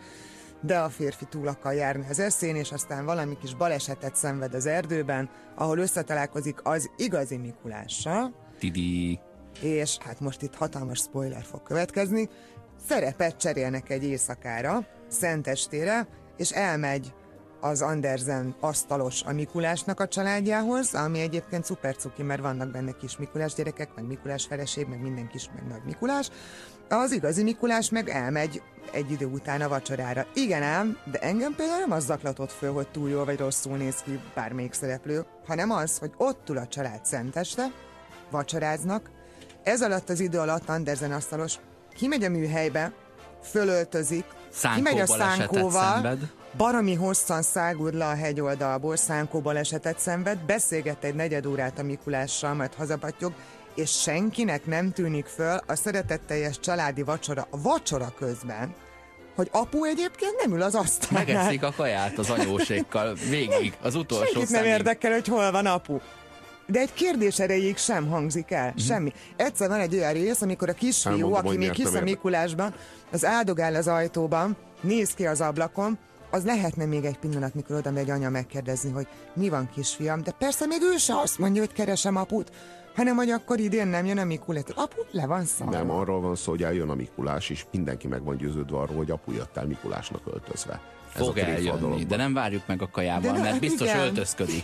De a férfi túl akar járni az eszén, és aztán valami kis balesetet szenved az erdőben, ahol összetalálkozik az igazi Mikulással, Tidi. és hát most itt hatalmas spoiler fog következni, szerepet cserélnek egy éjszakára, szentestére, és elmegy az Andersen asztalos a Mikulásnak a családjához, ami egyébként szuper cuki, mert vannak benne kis Mikulás gyerekek, meg Mikulás feleség, meg minden kis, meg nagy Mikulás. Az igazi Mikulás meg elmegy egy idő után a vacsorára. Igen ám, de engem például nem az zaklatott föl, hogy túl jól vagy rosszul néz ki bármelyik szereplő, hanem az, hogy ott ül a család szenteste, vacsoráznak, ez alatt az idő alatt Andersen asztalos kimegy a műhelybe, fölöltözik, Szánkó kimegy a szánkóval, baromi hosszan száguld le a hegyoldalból, szánkó balesetet szenved, beszélget egy negyed órát a Mikulással, majd hazapatyog, és senkinek nem tűnik föl a szeretetteljes családi vacsora, a vacsora közben, hogy apu egyébként nem ül az asztalnál. Megeszik a kaját az anyósékkal végig, az utolsó Senkit nem érdekel, hogy hol van apu. De egy kérdés erejéig sem hangzik el, uh-huh. semmi. Egyszer van egy olyan rész, amikor a kisfiú, Elmondom, aki még hisz a. Mikulásban, az áldogál az ajtóban, néz ki az ablakon, az lehetne még egy pillanat, mikor oda megy anya megkérdezni, hogy mi van kisfiam, de persze még ő se azt mondja, hogy keresem aput, hanem hogy akkor idén nem jön a Mikulás. Apu, le van szarva. Nem, arról van szó, hogy eljön a Mikulás, és mindenki meg van győződve arról, hogy apu jött el Mikulásnak öltözve. Ez Fog eljönni, de nem várjuk meg a kajával, De mert biztos igen. öltözködik.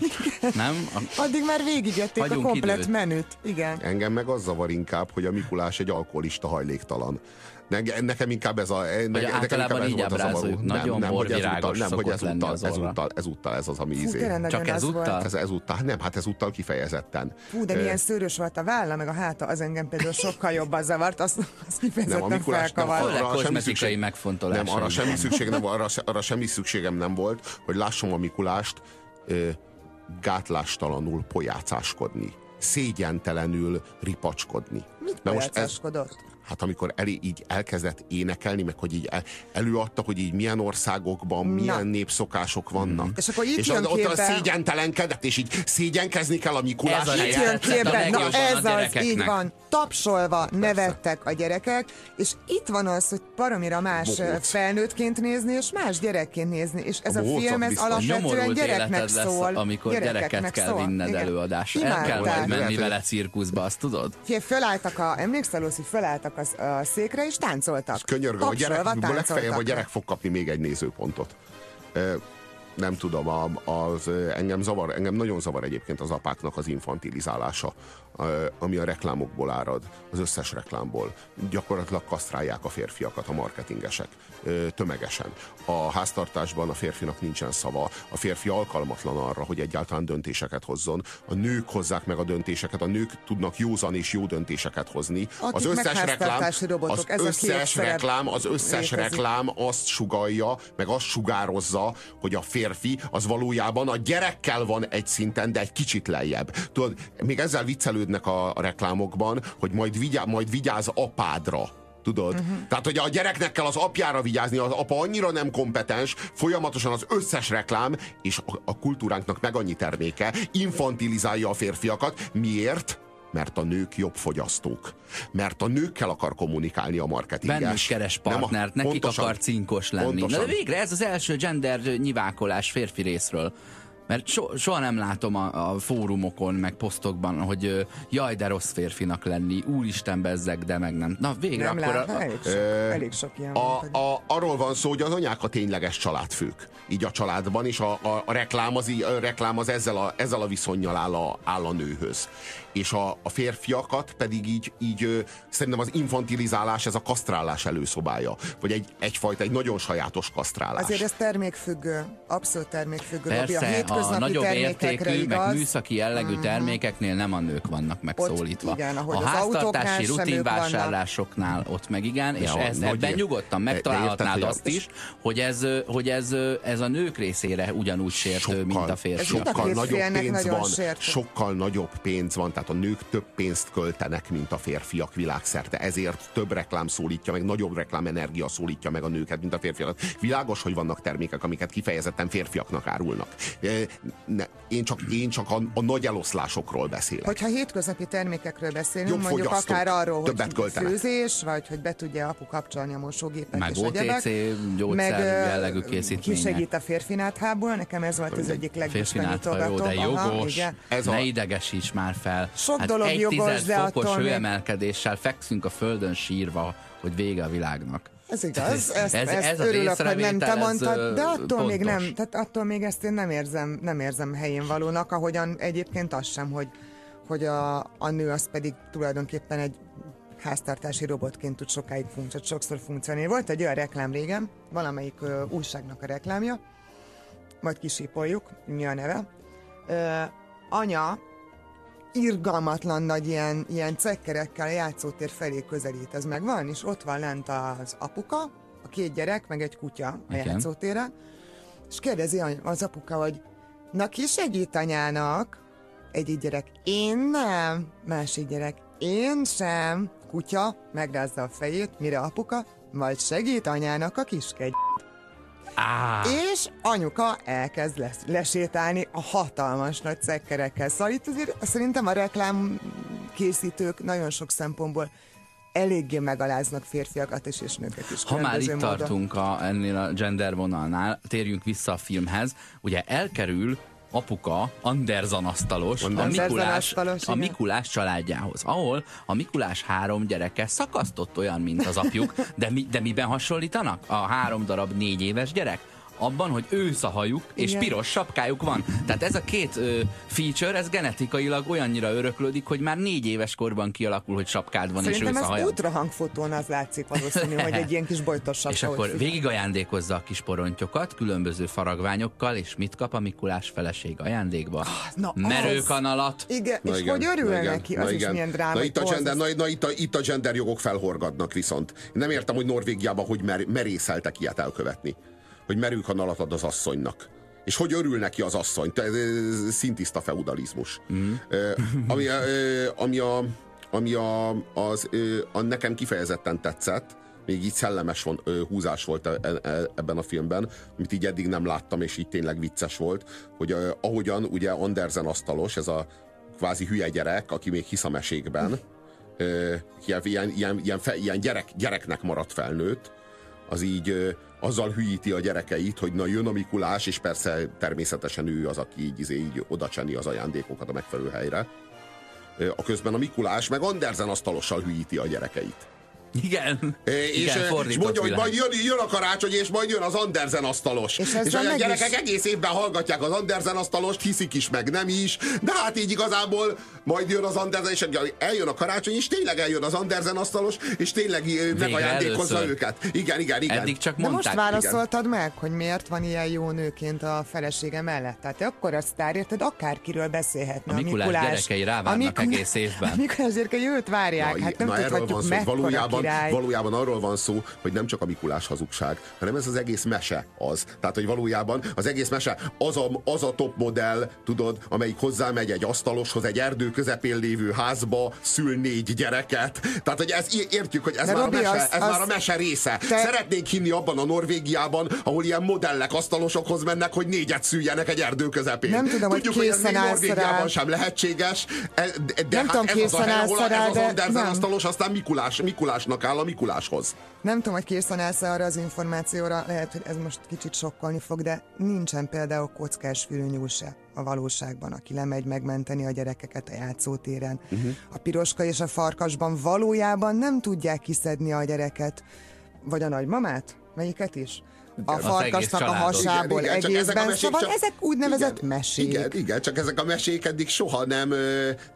Nem? A, Addig már végigjötték a komplet időt. menüt. Igen. Engem meg az zavar inkább, hogy a Mikulás egy alkoholista hajléktalan. Ne- Nekem inkább ez a... Ne, nekem általában inkább ez így volt a zavaró. ábrázoljuk. Nem, Nagyon nem, hogy ezúttal, nem, hogy ezúttal, az orra. ezúttal, ezúttal ez az, ami Fú, izé. Csak ezúttal? Ez ezúttal, nem, hát ezúttal kifejezetten. Fú, de milyen szőrös volt a válla, meg a háta, az engem például sokkal jobban zavart, azt, azt kifejezetten nem, felkavart. Főleg arra semmi kozmetikai szükség, megfontolásai. nem, arra semmi szükség nem, arra, arra semmi szükségem nem volt, hogy lássam a Mikulást ö, gátlástalanul pojácáskodni, szégyentelenül ripacskodni. Mit Na most ez? Hát amikor elé, így elkezdett énekelni, meg hogy így el, előadta, hogy így milyen országokban, milyen népszokások vannak. És akkor itt és jön ott, ott a képbe- szégyentelenkedett, és így szégyenkezni kell a Ez a Mikulás. helyzet. Itt jön a képbe, na a ez az, így van, tapsolva nevettek a gyerekek, és itt van az, hogy baromira más Bohóc. felnőttként nézni, és más gyerekként nézni, és ez A a, film, ez alapvetően gyereknek lesz, szól. amikor gyereket gyerekeknek kell szól. vinned előadásra. El kell majd menni vele cirkuszba, azt tudod? Figyelj, fölálltak a, emlékszel, Lucy, fölálltak a, a székre, és táncoltak. Könyörgöm, a gyerek, legfeljebb a gyerek fog kapni még egy nézőpontot. Nem tudom, az, engem, zavar, engem nagyon zavar egyébként az apáknak az infantilizálása, ami a reklámokból árad, az összes reklámból. Gyakorlatilag kasztrálják a férfiakat a marketingesek tömegesen. A háztartásban a férfinak nincsen szava, a férfi alkalmatlan arra, hogy egyáltalán döntéseket hozzon. A nők hozzák meg a döntéseket, a nők tudnak józan és jó döntéseket hozni. Akik az összes reklám, robotok, az ez összes reklám, az összes létezik. reklám azt sugalja, meg azt sugározza, hogy a férfi az valójában a gyerekkel van egy szinten, de egy kicsit lejjebb. Tudod, még ezzel viccelődnek a, a reklámokban, hogy majd, vigyá, majd vigyáz apádra. Tudod? Uh-huh. Tehát, hogy a gyereknek kell az apjára vigyázni, az apa annyira nem kompetens, folyamatosan az összes reklám, és a, a kultúránknak meg annyi terméke infantilizálja a férfiakat. Miért? Mert a nők jobb fogyasztók. Mert a nőkkel akar kommunikálni a marketinges. Bennük keres Nem a- partnert, nekik pontosan. akar cinkos lenni. Pontosan. Na de végre ez az első gender nyivákolás férfi részről. Mert so, soha nem látom a, a fórumokon, meg posztokban, hogy ö, jaj, de rossz férfinak lenni, úristen bezzeg, de meg nem. Na végre Nem akkor... lát, A, elég sok, elég sok ilyen. A, a, arról van szó, hogy az anyák a tényleges családfők. Így a családban, és a, a, a, reklám, az, a reklám az ezzel a, ezzel a viszonyjal áll a, áll a nőhöz. És a, a férfiakat pedig így, így ö, szerintem az infantilizálás, ez a kasztrálás előszobája. Vagy egy, egyfajta, egy nagyon sajátos kasztrálás. Azért ez termékfüggő, abszolút termékfüggő. Persze, Robi. A a nagyobb értékű, meg igaz. műszaki jellegű termékeknél nem a nők vannak megszólítva. igen, ahogy a háztartási rutinvásárlásoknál ott meg igen, és Ja, ez, ebben ér- nyugodtan de- de megtalálhatnád érted, azt is, hogy ez, hogy ez, ez a nők részére ugyanúgy sértő, mint a a sokkal nagyobb pénz van, sértő. sokkal nagyobb pénz van, tehát a nők több pénzt költenek, mint a férfiak világszerte. Ezért több reklám szólítja meg, nagyobb reklámenergia szólítja meg a nőket, mint a férfiakat. Világos, hogy vannak termékek, amiket kifejezetten férfiaknak árulnak. Ne, én csak, én csak a, a nagy eloszlásokról beszélek. Hogyha hétköznapi termékekről beszélünk, Jobb mondjuk akár arról, többet hogy költenek. főzés, vagy hogy be tudja apu kapcsolni a mosógépet Meg és OTC egyebek. gyógyszer ö, jellegű készítmények. Kisegít a férfináthából, nekem ez volt az egyik legbizonyítógatóbb. de Aha, jogos. igen. Ez ne a- idegesíts már fel. Sok hát dolog egy jogos, de fokos hőemelkedéssel fekszünk a földön sírva, hogy vége a világnak. Ez igaz, ezt, Ez- ez, ez ezt az örülök, hogy nem te ez, mondtad, de attól még pontos. nem, tehát attól még ezt én nem érzem, nem érzem helyén valónak, ahogyan egyébként az sem, hogy, hogy a, a nő az pedig tulajdonképpen egy háztartási robotként tud sokáig funkció, sokszor funkcionálni. Volt egy olyan reklám régen, valamelyik ö, újságnak a reklámja, majd kisípoljuk, mi a neve. Ö, anya irgalmatlan nagy ilyen, ilyen cekkerekkel a játszótér felé közelít. Ez megvan, és ott van lent az apuka, a két gyerek, meg egy kutya a Igen. játszótéren, és kérdezi az apuka, hogy na ki segít anyának? Egyik gyerek, én nem. Másik gyerek, én sem. Kutya megrázza a fejét, mire apuka, majd segít anyának a kiskegy. Á, És anyuka elkezd les, lesétálni a hatalmas nagy cekkerekkel. Szóval itt azért szerintem a reklám készítők nagyon sok szempontból eléggé megaláznak férfiakat is és nőket is. Ha már itt módon. tartunk a, ennél a gender vonalnál, térjünk vissza a filmhez. Ugye elkerül apuka Anderson asztalos, a Anderson Mikulás, asztalos, a. Mikulás családjához, ahol a Mikulás három gyereke szakasztott olyan, mint az apjuk, de, mi, de miben hasonlítanak? A három darab négy éves gyerek? Abban, hogy ősz a hajuk, és Igen. piros sapkájuk van. Tehát ez a két ö, feature, ez genetikailag olyannyira öröklődik, hogy már négy éves korban kialakul, hogy sapkád van, és Szerintem ősz a hajad. ultrahangfotón az látszik valószínű, hogy egy ilyen kis bojtos sapka És akkor figyel. végig ajándékozza a kis porontyokat különböző faragványokkal, és mit kap a Mikulás feleség ajándékba? Ah, na. Merőkanalat. Igen, Na és igen, hogy örül na igen, neki, na az is igen. milyen dráma. Na itt, a gender, na, na itt, a, itt a gender jogok felhorgadnak viszont. Nem értem, hogy Norvégiában hogy mer, merészeltek ilyet elkövetni. Hogy merőkanalat ad az asszonynak. És hogy örül neki az asszony. Te- Ez szintiszta feudalizmus. Mm. Ami, ö, ami, a, ami a, az, ö, a nekem kifejezetten tetszett, még így szellemes von, ö, húzás volt e, e, ebben a filmben, amit így eddig nem láttam, és így tényleg vicces volt, hogy ö, ahogyan ugye Andersen asztalos, ez a kvázi hülye gyerek, aki még hisz a mesékben, ö, ilyen, ilyen, ilyen, fe, ilyen gyerek, gyereknek maradt felnőtt, az így ö, azzal hülyíti a gyerekeit, hogy na jön a Mikulás, és persze természetesen ő az, aki így, izé, így oda cseni az ajándékokat a megfelelő helyre. A közben a Mikulás meg Andersen asztalossal hülyíti a gyerekeit. Igen. É, és, Igen, és mondja, hogy majd jön, jön a karácsony, és majd jön az Andersen asztalos. És És, a gyerekek is- egész évben hallgatják az Andersen asztalost, hiszik is, meg nem is, de hát így igazából majd jön az Andersen, és eljön a karácsony, és tényleg eljön az Andersen asztalos, és tényleg megajándékozza először. őket. Igen, igen, igen. Eddig csak De most mondták. válaszoltad meg, hogy miért van ilyen jó nőként a felesége mellett. Tehát te akkor a sztár, érted, akárkiről beszélhetne. A Mikulás gyerekei rávárnak egész évben. A Mikulás gyerekei őt várják, hát nem na erről van tudhatjuk szó, valójában, király. valójában arról van szó, hogy nem csak a Mikulás hazugság, hanem ez az egész mese az. Tehát, hogy valójában az egész mese az a, az a top modell, tudod, amelyik hozzámegy egy asztaloshoz, egy erdő közepén lévő házba, szül négy gyereket. Tehát, hogy ez, értjük, hogy ez, De már, Robi, a mese, az- ez az- már a mese része. Te- Szeretnénk hinni abban a Norvégiában, ahol ilyen modellek asztalosokhoz mennek, hogy négyet szüljenek egy erdő közepén. Nem tudom, hogy Tudjuk, hogy ez készen még állsz Norvégiában rá. sem lehetséges, e- de, Nem hát tudom, ez az a hely, ahol ez az de Andersen asztalos, aztán Mikulás, Mikulásnak áll a Mikuláshoz. Nem tudom, hogy készen állsz arra az információra, lehet, hogy ez most kicsit sokkolni fog, de nincsen például kockás fülnyúl se a valóságban, aki lemegy megmenteni a gyerekeket a játszótéren. Uh-huh. A piroska és a farkasban valójában nem tudják kiszedni a gyereket, vagy a nagymamát? Melyiket is? A farkasnak a hasából Igen, igen, csak ezek a egészben, mesék szóval csak- ezek úgynevezett igen, mesék. Igen, igen, csak ezek a mesék eddig soha nem,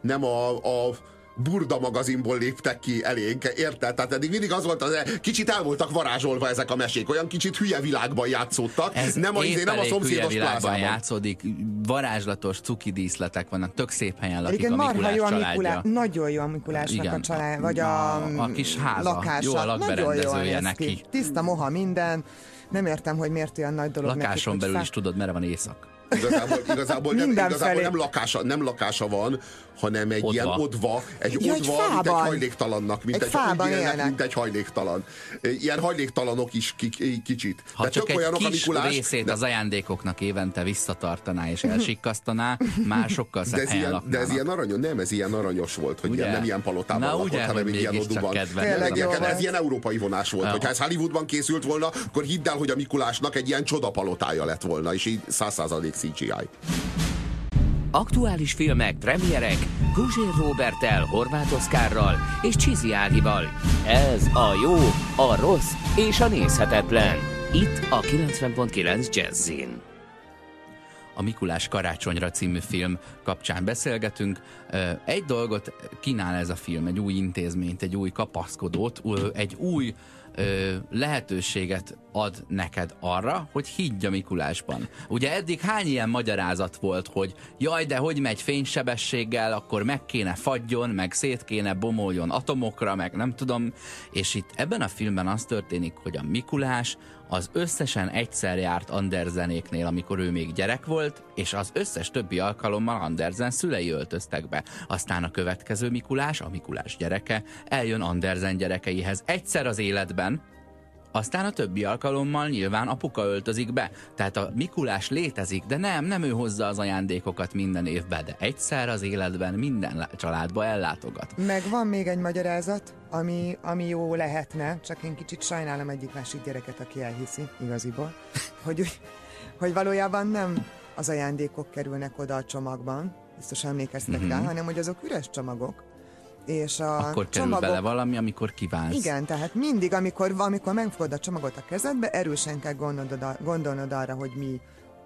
nem a, a Burda magazinból léptek ki elénk, érted? Tehát eddig mindig az volt, az, kicsit el voltak varázsolva ezek a mesék, olyan kicsit hülye világban játszódtak, Ez nem a, izé, nem a szomszédos plázában. játszódik, varázslatos cuki díszletek vannak, tök szép helyen lakik Igen, a marha Mikulás jó a. Mikulás, nagyon jó a Mikulásnak Igen, a család, vagy a, a- a kis háza, lakása. jó a lakberendezője neki. Ki. Tiszta moha minden. Nem értem, hogy miért olyan nagy dolog Lakáson nekik, belül fá- is tudod, merre van éjszak. Igazából, igazából, nem, igazából nem, lakása, nem lakása van, hanem egy Odva. ilyen odva, egy Ja, egy odva, mint egy hajléktalannak, mint Egy egy, fában élnek, mint egy hajléktalan. Ilyen hajléktalanok is ki, ki, kicsit. Ha De csak egy olyanok a kis Mikulás, részét de, az ajándékoknak évente visszatartaná és elsikkasztaná, már sokkal de szebb ez, helyen ilyen, de ez ilyen aranyos, nem, ez ilyen aranyos volt, hogy Ugye? ilyen, nem ilyen palotában Na, lakott, ugye, hanem hogy egy ilyen oduban. Ez, ilyen, ez európai vonás volt. Hogyha ez Hollywoodban készült volna, akkor hidd el, hogy a Mikulásnak egy ilyen csodapalotája lett volna, és így 100% CGI. Aktuális filmek, premierek, Guzsér Robertel, Horváth Oszkárral és Csizi Ágival. Ez a jó, a rossz és a nézhetetlen. Itt a 90.9 Jazzin. a Mikulás karácsonyra című film kapcsán beszélgetünk. Egy dolgot kínál ez a film, egy új intézményt, egy új kapaszkodót, egy új lehetőséget ad neked arra, hogy higgy a Mikulásban. Ugye eddig hány ilyen magyarázat volt, hogy jaj, de hogy megy fénysebességgel, akkor meg kéne fagyjon, meg szét kéne bomoljon atomokra, meg nem tudom. És itt ebben a filmben az történik, hogy a Mikulás az összesen egyszer járt Andersenéknél, amikor ő még gyerek volt, és az összes többi alkalommal Andersen szülei öltöztek be. Aztán a következő Mikulás, a Mikulás gyereke, eljön Andersen gyerekeihez egyszer az életben, aztán a többi alkalommal nyilván apuka öltözik be. Tehát a Mikulás létezik, de nem, nem ő hozza az ajándékokat minden évben, de egyszer az életben minden lá- családba ellátogat. Meg van még egy magyarázat, ami, ami jó lehetne, csak én kicsit sajnálom egyik másik gyereket, aki elhiszi, igaziból, hogy, hogy valójában nem az ajándékok kerülnek oda a csomagban, biztos emlékeztek mm-hmm. rá, hanem hogy azok üres csomagok, és a. Akkor kerül csomagok... bele valami, amikor kívánsz. Igen, tehát mindig, amikor, amikor megfogod a csomagot a kezedbe, erősen kell gondolnod, a- gondolnod arra, hogy mi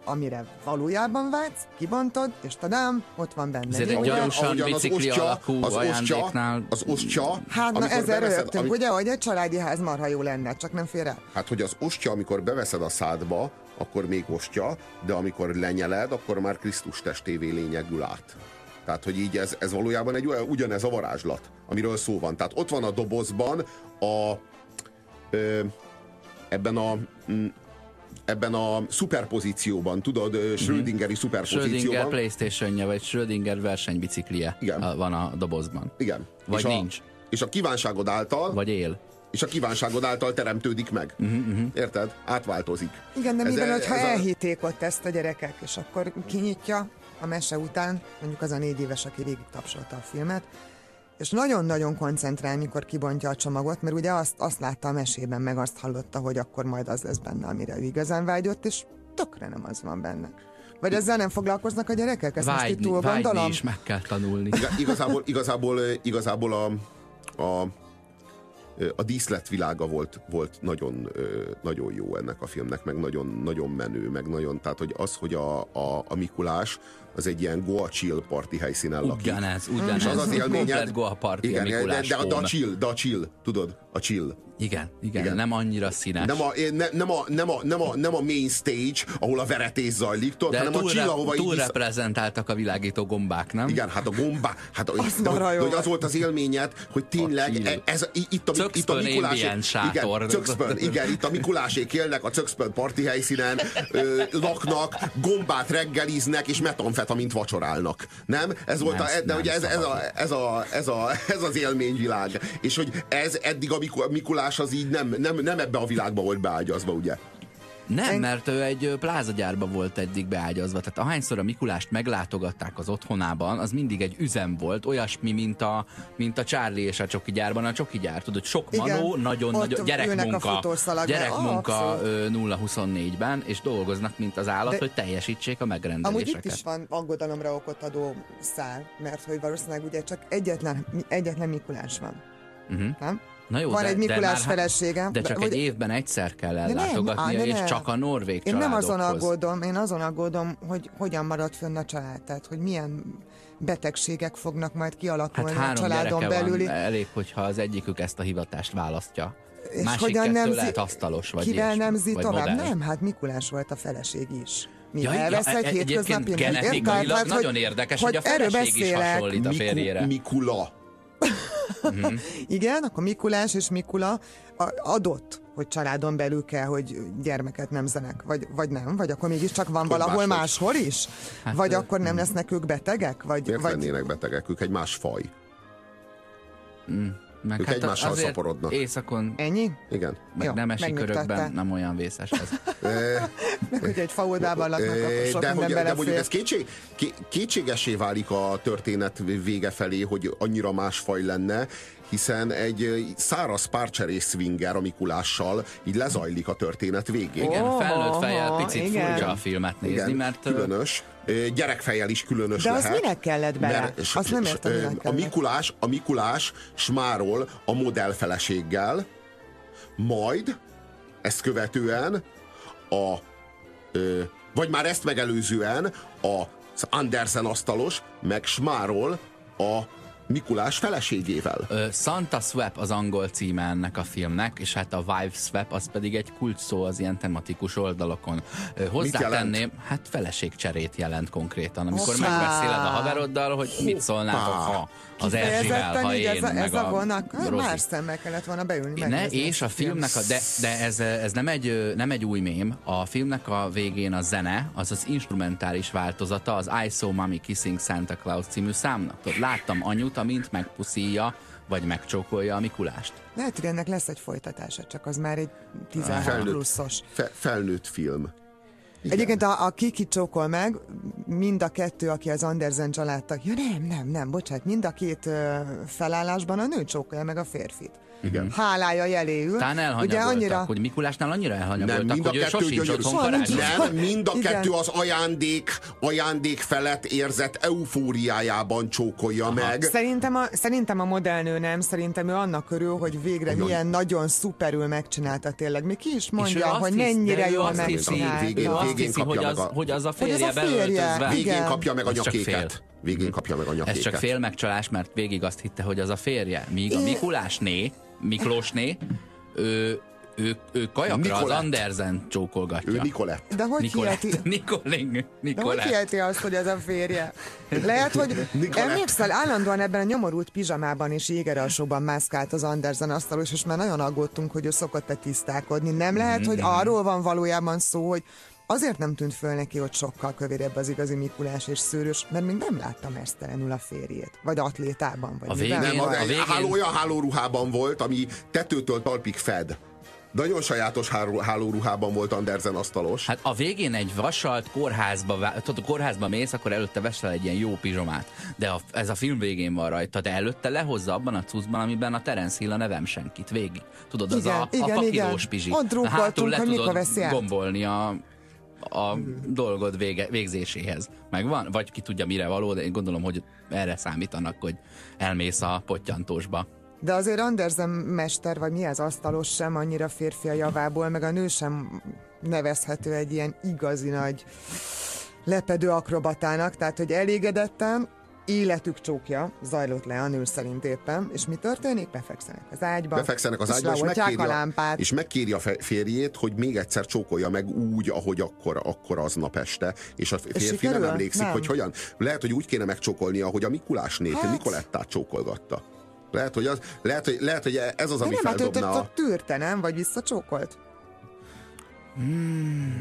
amire valójában vágysz, kibontod, és tadám, ott van benne. Ezért egy gyanúsan ahogyan az bicikli osztya- alakú az ajándéknál- az osztya, Hát na ezzel ami- ugye, hogy egy családi ház marha jó lenne, csak nem fér el. Hát, hogy az ostya, amikor beveszed a szádba, akkor még ostya, de amikor lenyeled, akkor már Krisztus testévé lényegül át. Tehát, hogy így ez, ez valójában egy ugyanez a varázslat, amiről szó van. Tehát ott van a dobozban a ö, ebben a mm, ebben a szuperpozícióban, tudod, ö, Schrödingeri Schrödinger szuperpozícióban. Playstation-je, vagy Schrödinger versenybiciklie Igen. a- van a dobozban. Igen. Vagy és a, nincs. És a kívánságod által, Vagy él. és a kívánságod által teremtődik meg. Uh-huh, uh-huh. Érted? Átváltozik. Igen, de Ez- mivel, hogyha ez a- elhitték ott ezt a gyerekek, és akkor kinyitja a mese után, mondjuk az a négy éves, aki végig tapsolta a filmet, és nagyon-nagyon koncentrál, mikor kibontja a csomagot, mert ugye azt, azt látta a mesében, meg azt hallotta, hogy akkor majd az lesz benne, amire ő igazán vágyott, és tökre nem az van benne. Vagy ezzel nem foglalkoznak a gyerekek? Ezt most itt Vágyni, túl vágyni gondolom? is meg kell tanulni. Iga- Igazából, igazából, igazából a, a, a díszletvilága volt, volt nagyon, nagyon jó ennek a filmnek, meg nagyon, nagyon menő, meg nagyon, tehát hogy az, hogy a, a, a Mikulás az egy ilyen Goa chill party helyszínen lakik. Ugyanez, ugyanez. És az az élményed... Komplet Goa party igen, a de, de, de, a chill, de a chill, tudod, a chill. Igen, igen, Igen. nem annyira színes. Nem a, ne, nem, a, nem, a, nem, a, nem a main stage, ahol a veretés zajlik, tudod, de hanem a chill, ahova így túl vissza- reprezentáltak a világító gombák, nem? Igen, hát a gomba, hát a, de, de, hogy az volt. az élményed, hogy tényleg ez, itt a, itt a Cökszpön Mikulás... ambient sátor. Igen, Cökszpön, igen, itt a Mikulásék élnek a Cökszpön parti helyszínen, ö, laknak, gombát reggeliznek, és metamfetamint vacsorálnak. Nem? Ez volt Nem, a, de nem ugye ez, ez, a, ez, a, ez, a, ez az élményvilág. És hogy ez eddig a Miku- Mikulás az így nem, nem, nem ebbe a világba volt beágyazva, ugye? Nem, mert ő egy plázagyárba volt eddig beágyazva. Tehát ahányszor a Mikulást meglátogatták az otthonában, az mindig egy üzem volt, olyasmi, mint a, mint a Charlie és a csoki gyárban. A csoki gyár, tudod, sok manó, nagyon ott nagy ülnek a gyerekmunka, gyerekmunka Ah, abszolút. ö, 0-24-ben, és dolgoznak, mint az állat, De- hogy teljesítsék a Amúgy megrendeléseket. itt is van aggodalomra okot adó szál, mert hogy valószínűleg ugye csak egyetlen, egyetlen Mikulás van. Uh-huh. Nem? Na jó, van de, egy de Mikulás már- felesége. De csak vagy- egy évben egyszer kell De nem, ellátogatnia, á, de és nem. csak a norvég Én nem azon aggódom, én azon aggódom, hogy hogyan marad fönn a család, tehát hogy milyen betegségek fognak majd Hát kialakulni a három családon gyereke belüli. van, elég, hogyha az egyikük ezt a hivatást választja. És Másik hogyan kettő nemzi- lehet asztalos, vagy Kivel ilyesmi, nemzi vagy tovább? modell. Nem, hát Mikulás volt a feleség is. Mi Ja, elvesz e- egy egyébként hétköznapi munkát? genetikailag? Tehát, nagyon érdekes, hogy a feleség is hasonlít a férjére. Mikula. Igen, akkor Mikulás és Mikula adott, hogy családon belül kell, hogy gyermeket nemzenek, vagy, vagy nem, vagy akkor mégiscsak van Hogy valahol máshogy. máshol is? Hát, vagy akkor nem lesznek ők betegek? Vagy, Miért vagy lennének betegek? Ők egy más faj. Meg Ők egymással azért szaporodnak. Éjszakon, ennyi? Igen. meg Jó, nemesi körökben nem olyan vészes ez. Meg hogy egy faodában laknak, akkor sok de, minden hogy, de mondjuk ez kétség, ké, kétségesé válik a történet vége felé, hogy annyira más faj lenne, hiszen egy száraz párcserés swinger a Mikulással így lezajlik a történet végén. Igen, felnőtt fejjel picit igen. furcsa a filmet nézni, Igen, mert különös. Gyerekfejjel is különös De az lehet. minek kellett bele? Mert s- Azt nem értem, minek a. Mikulás, a Mikulás smárol a modellfeleséggel, majd ezt követően a vagy már ezt megelőzően az Andersen asztalos meg smárol a Mikulás feleségével. Ö, Santa Swap az angol címe ennek a filmnek, és hát a Wife Swap az pedig egy kult szó az ilyen tematikus oldalokon. Ö, Hozzátenném, hát feleségcserét jelent konkrétan, amikor Hoppá! megbeszéled a haveroddal, hogy mit szólnál, ha az Erzsivel, ha én, ez a, meg ez a a vonak, hát szemmel kellett volna beülni. Ne, és a filmnek, a, de, de ez, ez nem, egy, nem egy új mém, a filmnek a végén a zene, az az instrumentális változata, az I Saw Mommy Kissing Santa Claus című számnak. Tudod, láttam anyut, amint megpuszíja, vagy megcsókolja a Mikulást. Lehet, hogy ennek lesz egy folytatása, csak az már egy 16 Felnőtt. pluszos. Fe, felnőtt film. Igen. Egyébként a, a Kiki csókol meg, mind a kettő, aki az Andersen családtag. Ja nem, nem, nem, bocsánat, mind a két felállásban a nő csókolja meg a férfit. Igen. Hálája jeléül. Talán elhanyagoltak, Ugye annyira... hogy Mikulásnál annyira elhanyagoltak, Nem, mind a hogy ő kettő sosincs otthon karácsony. Nem, mind a Igen. kettő az ajándék, ajándék felett érzett eufóriájában csókolja meg. Szerintem a, szerintem a modellnő nem, szerintem ő annak örül, hogy végre Nagyon. milyen nagyon szuperül megcsinálta tényleg. Mi ki is mondja, hogy hisz- mennyire jól megcsinálta. végén- végén hiszi, hogy kapja az, meg a- hogy az a Hogy az férje a férje. Végén kapja meg a nyakéket. Végén kapja meg a nyakéket. Ez csak fél megcsalás, mert végig azt hitte, hogy az a férje. Míg a Mikulásné, Miklósné, ő, ő, ő kajakra az Nikolett. Andersen csókolgatja. Ő Nikolett. De hogy Nikolett. hiheti? Nikoling. De hogy hiheti azt, hogy ez a férje? Lehet, hogy Nikolett. emlékszel, állandóan ebben a nyomorult pizsamában és jégeralsóban mászkált az Andersen asztalos, és már nagyon aggódtunk, hogy ő szokott-e tisztálkodni. Nem lehet, hogy arról van valójában szó, hogy azért nem tűnt föl neki, hogy sokkal kövérebb az igazi Mikulás és szőrös, mert még nem láttam mesztelenül a férjét. Vagy atlétában, vagy A végén- Nem, az a egy végén- háló, olyan hálóruhában volt, ami tetőtől talpig fed. Nagyon sajátos háló, hálóruhában volt Andersen asztalos. Hát a végén egy vasalt kórházba, tudod, a kórházba mész, akkor előtte veszel egy ilyen jó pizsomát. De a, ez a film végén van rajta, de előtte lehozza abban a cuccban, amiben a Terence Hill a nevem senkit végig. Tudod, az Igen, a, igen, a pakilós igen. pizsi. Ott Hátul le tudod veszi gombolni a, a dolgod vége, végzéséhez. Megvan? Vagy ki tudja mire való, de én gondolom, hogy erre számítanak, hogy elmész a pottyantósba. De azért Andersen mester, vagy mi az asztalos sem annyira férfi a javából, meg a nő sem nevezhető egy ilyen igazi nagy lepedő akrobatának, tehát hogy elégedetten életük csókja zajlott le a nő szerint éppen, és mi történik? Befekszenek az ágyba, Befekszenek az ágyba, és leoltják megkéri, a lámpát. és megkéri a férjét, hogy még egyszer csókolja meg úgy, ahogy akkor, akkor aznap este. És a férfi nem sikerül? emlékszik, Nem. hogy hogyan. Lehet, hogy úgy kéne megcsókolnia, hogy a Mikulás nép, Hát. hát. Nikolettát csókolgatta. Lehet, hogy, az, lehet, hogy, lehet, hogy ez az, De ami nem, hát feldobna a... ott tűrte, nem? Vagy visszacsókolt?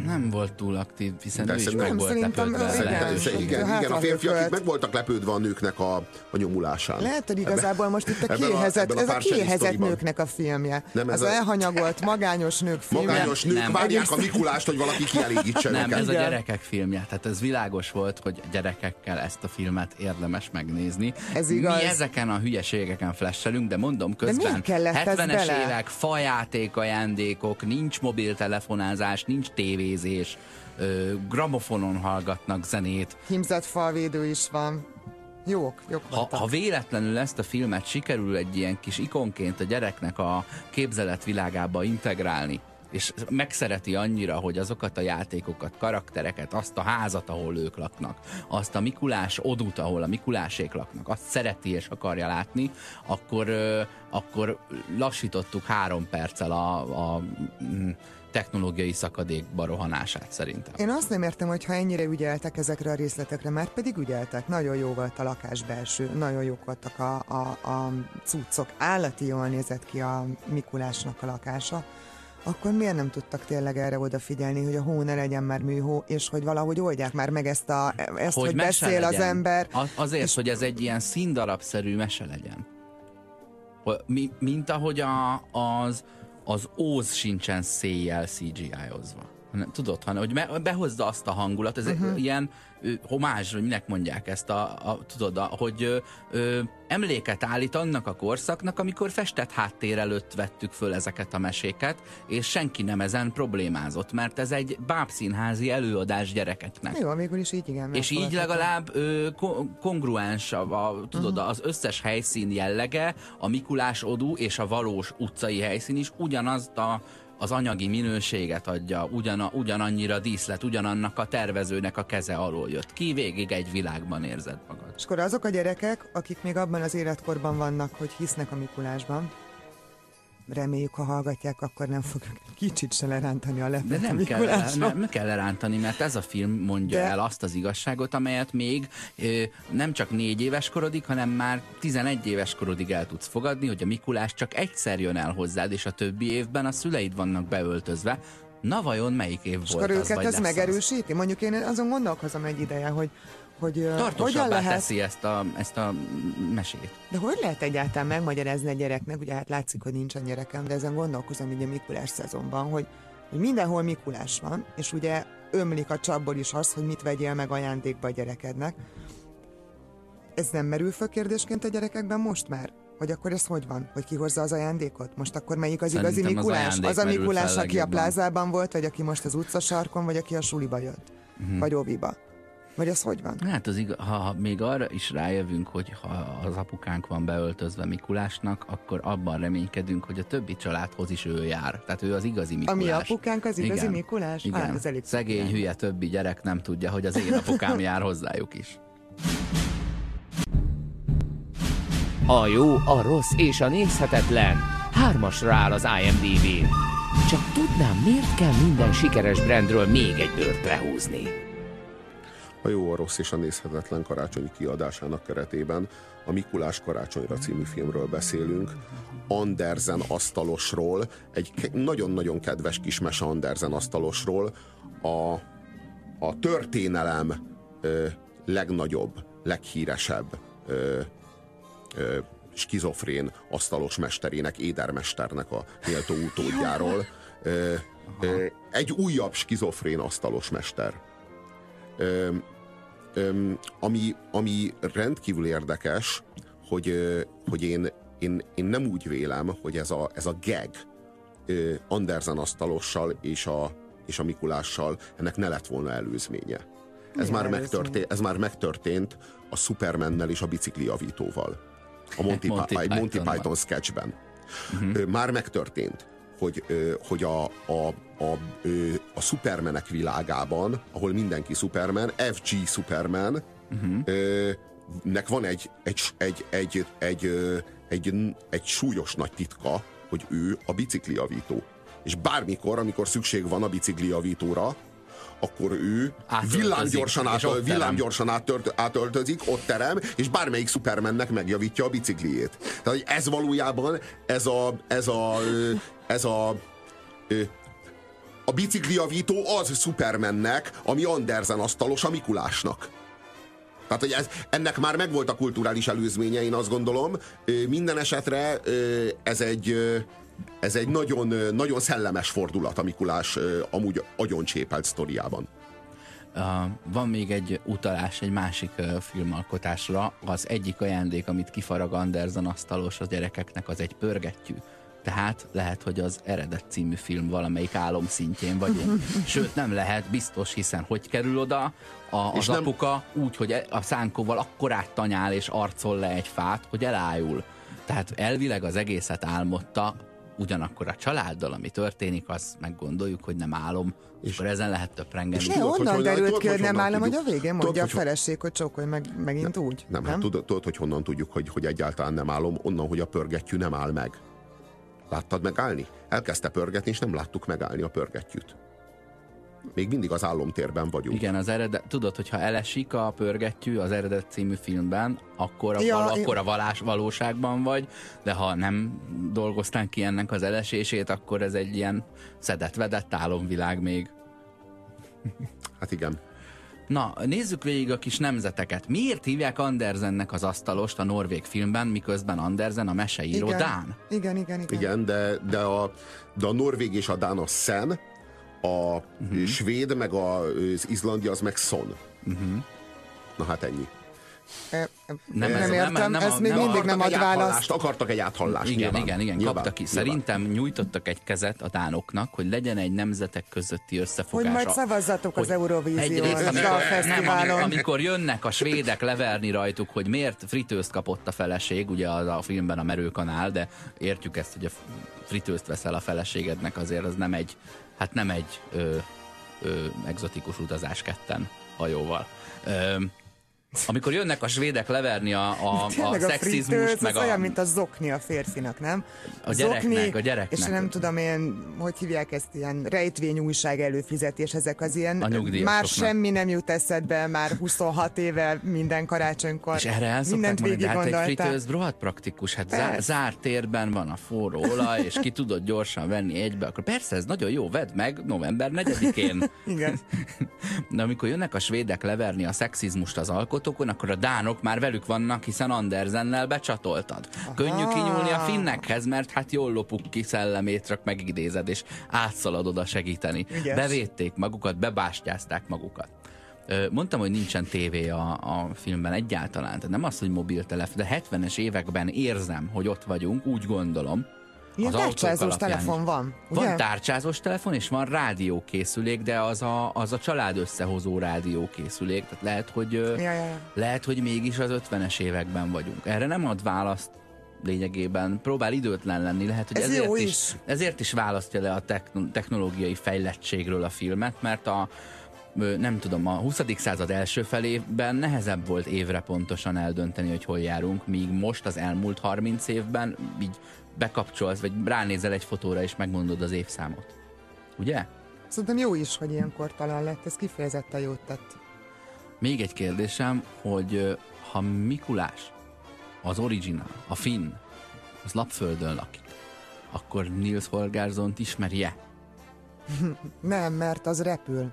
Nem volt túl aktív, hiszen Persze, ő is nem, meg volt lepődve. ő- a igen, igen, igen, Hát igen, a van férfiak itt meg voltak lepődve a nőknek a, a nyomulásán. Lehet, hogy igazából most itt a Ebben a- a ez a sztoriban. nőknek a filmje. Nem, ez az a- elhanyagolt, magányos nők filmje. Magányos nők nem. várják a Mikulást, hogy valaki kielégítse Nem, őket. ez a gyerekek filmje. Tehát ez világos volt, hogy gyerekekkel ezt a filmet érdemes megnézni. Ez igaz. Mi ezeken a hülyeségeken flashelünk, de mondom közben ez 70-es bele? évek, fajáték ajándékok, nincs mobiltelefonázás, nincs tévézés, ö, gramofonon hallgatnak zenét. Himzett falvédő is van. Jók, jók Ha, ha véletlenül ezt a filmet sikerül egy ilyen kis ikonként a gyereknek a képzeletvilágába integrálni, és megszereti annyira, hogy azokat a játékokat, karaktereket, azt a házat, ahol ők laknak, azt a Mikulás odút, ahol a Mikulásék laknak, azt szereti és akarja látni, akkor, akkor lassítottuk három perccel a, a mm, technológiai szakadékba rohanását szerintem. Én azt nem értem, hogy ha ennyire ügyeltek ezekre a részletekre, mert pedig ügyeltek. Nagyon jó volt a lakás belső, nagyon jók voltak a, a, a cuccok. Állati jól nézett ki a Mikulásnak a lakása. Akkor miért nem tudtak tényleg erre odafigyelni, hogy a hó ne legyen már műhó, és hogy valahogy oldják már meg ezt, a, ezt hogy, hogy beszél az legyen. ember. A- Azért, hogy ez egy ilyen színdarabszerű mese legyen. Mint ahogy a, az, az Óz sincsen széjjel CGI-ozva. Hanem, tudod, hanem, hogy behozza azt a hangulat, ez uh-huh. ilyen ö, homázs, hogy minek mondják ezt, a, a, tudod, a, hogy ö, ö, emléket állít annak a korszaknak, amikor festett háttér előtt vettük föl ezeket a meséket, és senki nem ezen problémázott, mert ez egy bábszínházi előadás gyerekeknek. Jó, végül is így igen. És így legalább ö, ko- kongruens a, a, tudod, az összes helyszín jellege, a Mikulás odú és a valós utcai helyszín is ugyanazt a, az anyagi minőséget adja, ugyana, ugyanannyira díszlet, ugyanannak a tervezőnek a keze alól jött ki, végig egy világban érzed magad. És akkor azok a gyerekek, akik még abban az életkorban vannak, hogy hisznek a Mikulásban, reméljük, ha hallgatják, akkor nem fogjuk kicsit se lerántani a De lepet a nem kell, nem, kell lerántani, mert ez a film mondja De- el azt az igazságot, amelyet még ö, nem csak négy éves korodig, hanem már 11 éves korodig el tudsz fogadni, hogy a Mikulás csak egyszer jön el hozzád, és a többi évben a szüleid vannak beöltözve. Na vajon melyik év És volt akkor az, őket ez lesz az? megerősíti? Mondjuk én azon gondolkozom egy ideje, hogy, hogy hogyan lehet, teszi ezt a, ezt a mesét. de hogy lehet egyáltalán megmagyarázni a gyereknek, ugye hát látszik, hogy nincsen gyerekem, de ezen gondolkozom így a Mikulás szezonban, hogy, hogy mindenhol Mikulás van, és ugye ömlik a csapból is az, hogy mit vegyél meg ajándékba a gyerekednek. Ez nem merül föl kérdésként a gyerekekben most már? Hogy akkor ez hogy van? Hogy ki hozza az ajándékot? Most akkor melyik az igazi Szerintem az Mikulás? ajándék Az a Mikulás, aki a plázában volt, vagy aki most az utcasarkon, vagy aki a suliba jött? Mhm. Vagy óviba? Vagy az hogy van? Hát az igaz, ha, ha még arra is rájövünk, hogy ha az apukánk van beöltözve Mikulásnak, akkor abban reménykedünk, hogy a többi családhoz is ő jár. Tehát ő az igazi A Mikulás. mi apukánk az igazi Igen. Mikulás? Igen. Hát, ez elég Szegény, igen. hülye többi gyerek nem tudja, hogy az én apukám jár hozzájuk is. A jó, a rossz és a nézhetetlen. Hármasra áll az IMDb-n. Csak tudnám, miért kell minden sikeres brandről még egy bőrt lehúzni. A jó, a rossz és a nézhetetlen karácsonyi kiadásának keretében a Mikulás karácsonyra című filmről beszélünk. Andersen asztalosról, egy nagyon-nagyon kedves kis mese Andersen asztalosról, a, a történelem ö, legnagyobb, leghíresebb ö, ö, skizofrén asztalos mesterének, édermesternek a méltó utódjáról. Ö, ö, egy újabb skizofrén asztalos mester. Ö, ami, ami rendkívül érdekes, hogy, hogy én, én, én nem úgy vélem, hogy ez a, ez a gag Andersen asztalossal és a, és a Mikulással ennek ne lett volna előzménye. Ez már, megtörtént, ez már megtörtént a Supermannel és a bicikliavítóval. A Monty, Monty Monty, Pi- Monty. Python sketchben. Uh-huh. Már megtörtént, hogy, hogy a, a, a, a Supermanek világában, ahol mindenki Superman, FG Superman, ö, nek van egy, egy, egy, egy, egy, egy, egy súlyos nagy titka, hogy ő a bicikliavító. És bármikor, amikor szükség van a bicikliavítóra, akkor ő villámgyorsan, terem. villámgyorsan átört, átöltözik, ott terem, és bármelyik Supermannek megjavítja a bicikliét. Tehát hogy ez valójában, ez a, ez a, ez a, a bicikliavító az Supermannek, ami Andersen asztalos a Mikulásnak. Tehát, hogy ez, ennek már megvolt a kulturális előzménye, én azt gondolom. Minden esetre ez egy, ez egy nagyon, nagyon szellemes fordulat a Mikulás amúgy agyoncsépelt sztoriában. Uh, van még egy utalás egy másik uh, filmalkotásra. Az egyik ajándék, amit kifarag Andersen asztalos a gyerekeknek, az egy pörgettyű. Tehát lehet, hogy az eredet című film valamelyik álom szintjén vagyunk. Sőt, nem lehet, biztos, hiszen hogy kerül oda a, az nem- apuka úgy, hogy e- a szánkóval akkorát tanyál és arcol le egy fát, hogy elájul. Tehát elvileg az egészet álmodta, ugyanakkor a családdal, ami történik, azt meggondoljuk, hogy nem álom, és akkor ezen lehet töprengeni. Ne, tudod, hogy onnan derült tudod, ki, hogy nem állom, hogy a végén Tudod, mondja a hogy- feleség, hogy csókolj meg megint úgy. Nem, hát tudod, tudod, hogy honnan tudjuk, hogy, hogy egyáltalán nem állom, onnan, hogy a pörgettyű nem áll meg. Láttad megállni? Elkezdte pörgetni, és nem láttuk megállni a pörgettyűt. Még mindig az álomtérben vagyunk. Igen, az eredet, tudod, hogyha elesik a pörgettyű az eredet című filmben, akkor a, Ja, val, akkor a valás, valóságban vagy, de ha nem dolgoztán ki ennek az elesését, akkor ez egy ilyen szedett-vedett álomvilág még. Hát igen. Na, nézzük végig a kis nemzeteket. Miért hívják Andersennek az asztalost a norvég filmben, miközben Andersen a meseíró Igen. Dán? Igen, igen, igen. Igen, de, de, a, de a norvég és a dán a szen, a Mhm. svéd meg a, az izlandi az meg szon. Na hát ennyi. Nem nem, ez- nem nem- értem, nem ez a- még nem mindig nem ad választ. akartak egy áthallást. Igen, nyilván, igen, igen, nyilván, kapta ki. nyilván. Szerintem nyújtottak egy kezet a dánoknak, hogy legyen egy nemzetek közötti összefogás. Hogy majd szavazzatok az Eurovíziós egyrészt, amikor, nem, amikor jönnek a svédek leverni rajtuk, hogy miért fritőzt kapott a feleség, ugye az a filmben a merőkanál, de értjük ezt, hogy a fritőzt veszel a feleségednek, azért az nem egy, hát nem egy ö, ö, egzotikus utazás ketten hajóval. Ö, amikor jönnek a svédek leverni a, a, a Tényleg a szexizmust, fritőz, meg az a, olyan, mint a zokni a férfinak, nem? A gyereknek, a gyereknek. És nem tudom én, hogy hívják ezt, ilyen rejtvény újság előfizetés, ezek az ilyen, A már semmi nem jut eszedbe, már 26 éve minden karácsonykor. És erre el mindent mondani, de végig hát egy gondoltál. fritőz rohadt praktikus, hát zár, zárt térben van a forró olaj, és ki tudod gyorsan venni egybe, akkor persze ez nagyon jó, vedd meg november 4-én. Igen. De amikor jönnek a svédek leverni a szexizmust az alkotókon, akkor a dánok már velük vannak, hiszen Andersennel becsatoltad. Könnyű kinyúlni a finnekhez, mert hát jól lopuk ki szellemét, csak megidézed, és átszaladod a segíteni. Ügyes. Bevédték magukat, bebástyázták magukat. Mondtam, hogy nincsen tévé a, a filmben egyáltalán, tehát nem az, hogy mobiltelefon, de 70-es években érzem, hogy ott vagyunk, úgy gondolom. Ilyen tárcsázós telefon van, ugye? Van tárcsázós telefon, és van rádiókészülék, de az a, az a család összehozó rádiókészülék. Tehát lehet, hogy, Ja, ja, ja. lehet, hogy mégis az 50-es években vagyunk. Erre nem ad választ lényegében. Próbál időtlen lenni. Lehet, hogy Ez ezért is, is. ezért is választja le a techno- technológiai fejlettségről a filmet, mert a nem tudom, a 20. század első felében nehezebb volt évre pontosan eldönteni, hogy hol járunk, míg most az elmúlt 30 évben így bekapcsolsz, vagy ránézel egy fotóra, és megmondod az évszámot. Ugye? Szerintem jó is, hogy ilyenkor talán lett, ez kifejezetten jót tett. Még egy kérdésem, hogy ha Mikulás, az original, a finn, az Lapföldön lakik, akkor Nils Holgerssont ismerje? Nem, mert az repül.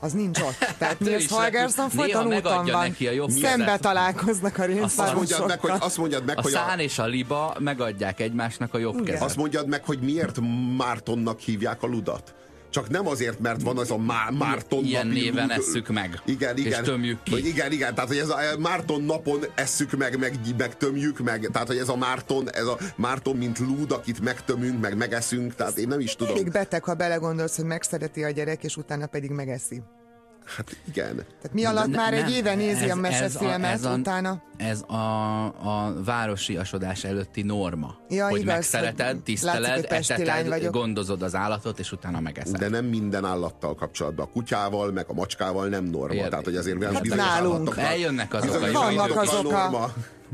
Az nincs ott. Tehát Ő Nils Holgersson folyton úton van. neki a jobb Szembe kezet. találkoznak a Azt mondjad meg, hogy, azt mondjad meg, A hogy szán a, és a liba megadják egymásnak a jobb Igen. kezet. azt mondjad meg, hogy miért Mártonnak hívják a ludat. Csak nem azért, mert van az a Má- Márton Ilyen napi néven esszük meg, Igen, és igen. tömjük ki. Hogy igen, igen, tehát hogy ez a Márton napon esszük meg, meg, meg tömjük meg, tehát hogy ez a Márton, ez a Márton, mint lúd, akit megtömünk, meg megeszünk, tehát én nem is tudom. Elég beteg, ha belegondolsz, hogy megszereti a gyerek, és utána pedig megeszi. Hát igen. Tehát mi alatt Ne- már egy éve nézi ez- a mesefilmet, ez a- utána... Ez a, a városiasodás előtti norma. Ja, hogy igaz, megszereted, hogy látszik, tiszteled, lány eteted, gondozod az állatot, és utána megeszed. De nem minden állattal kapcsolatban. A kutyával, meg a macskával nem norma. Érde- Tehát, hogy azért Hát bizonyos nálunk. állatoknak- Eljönnek azok a bizonyos jó Vannak idők. azok a- norma.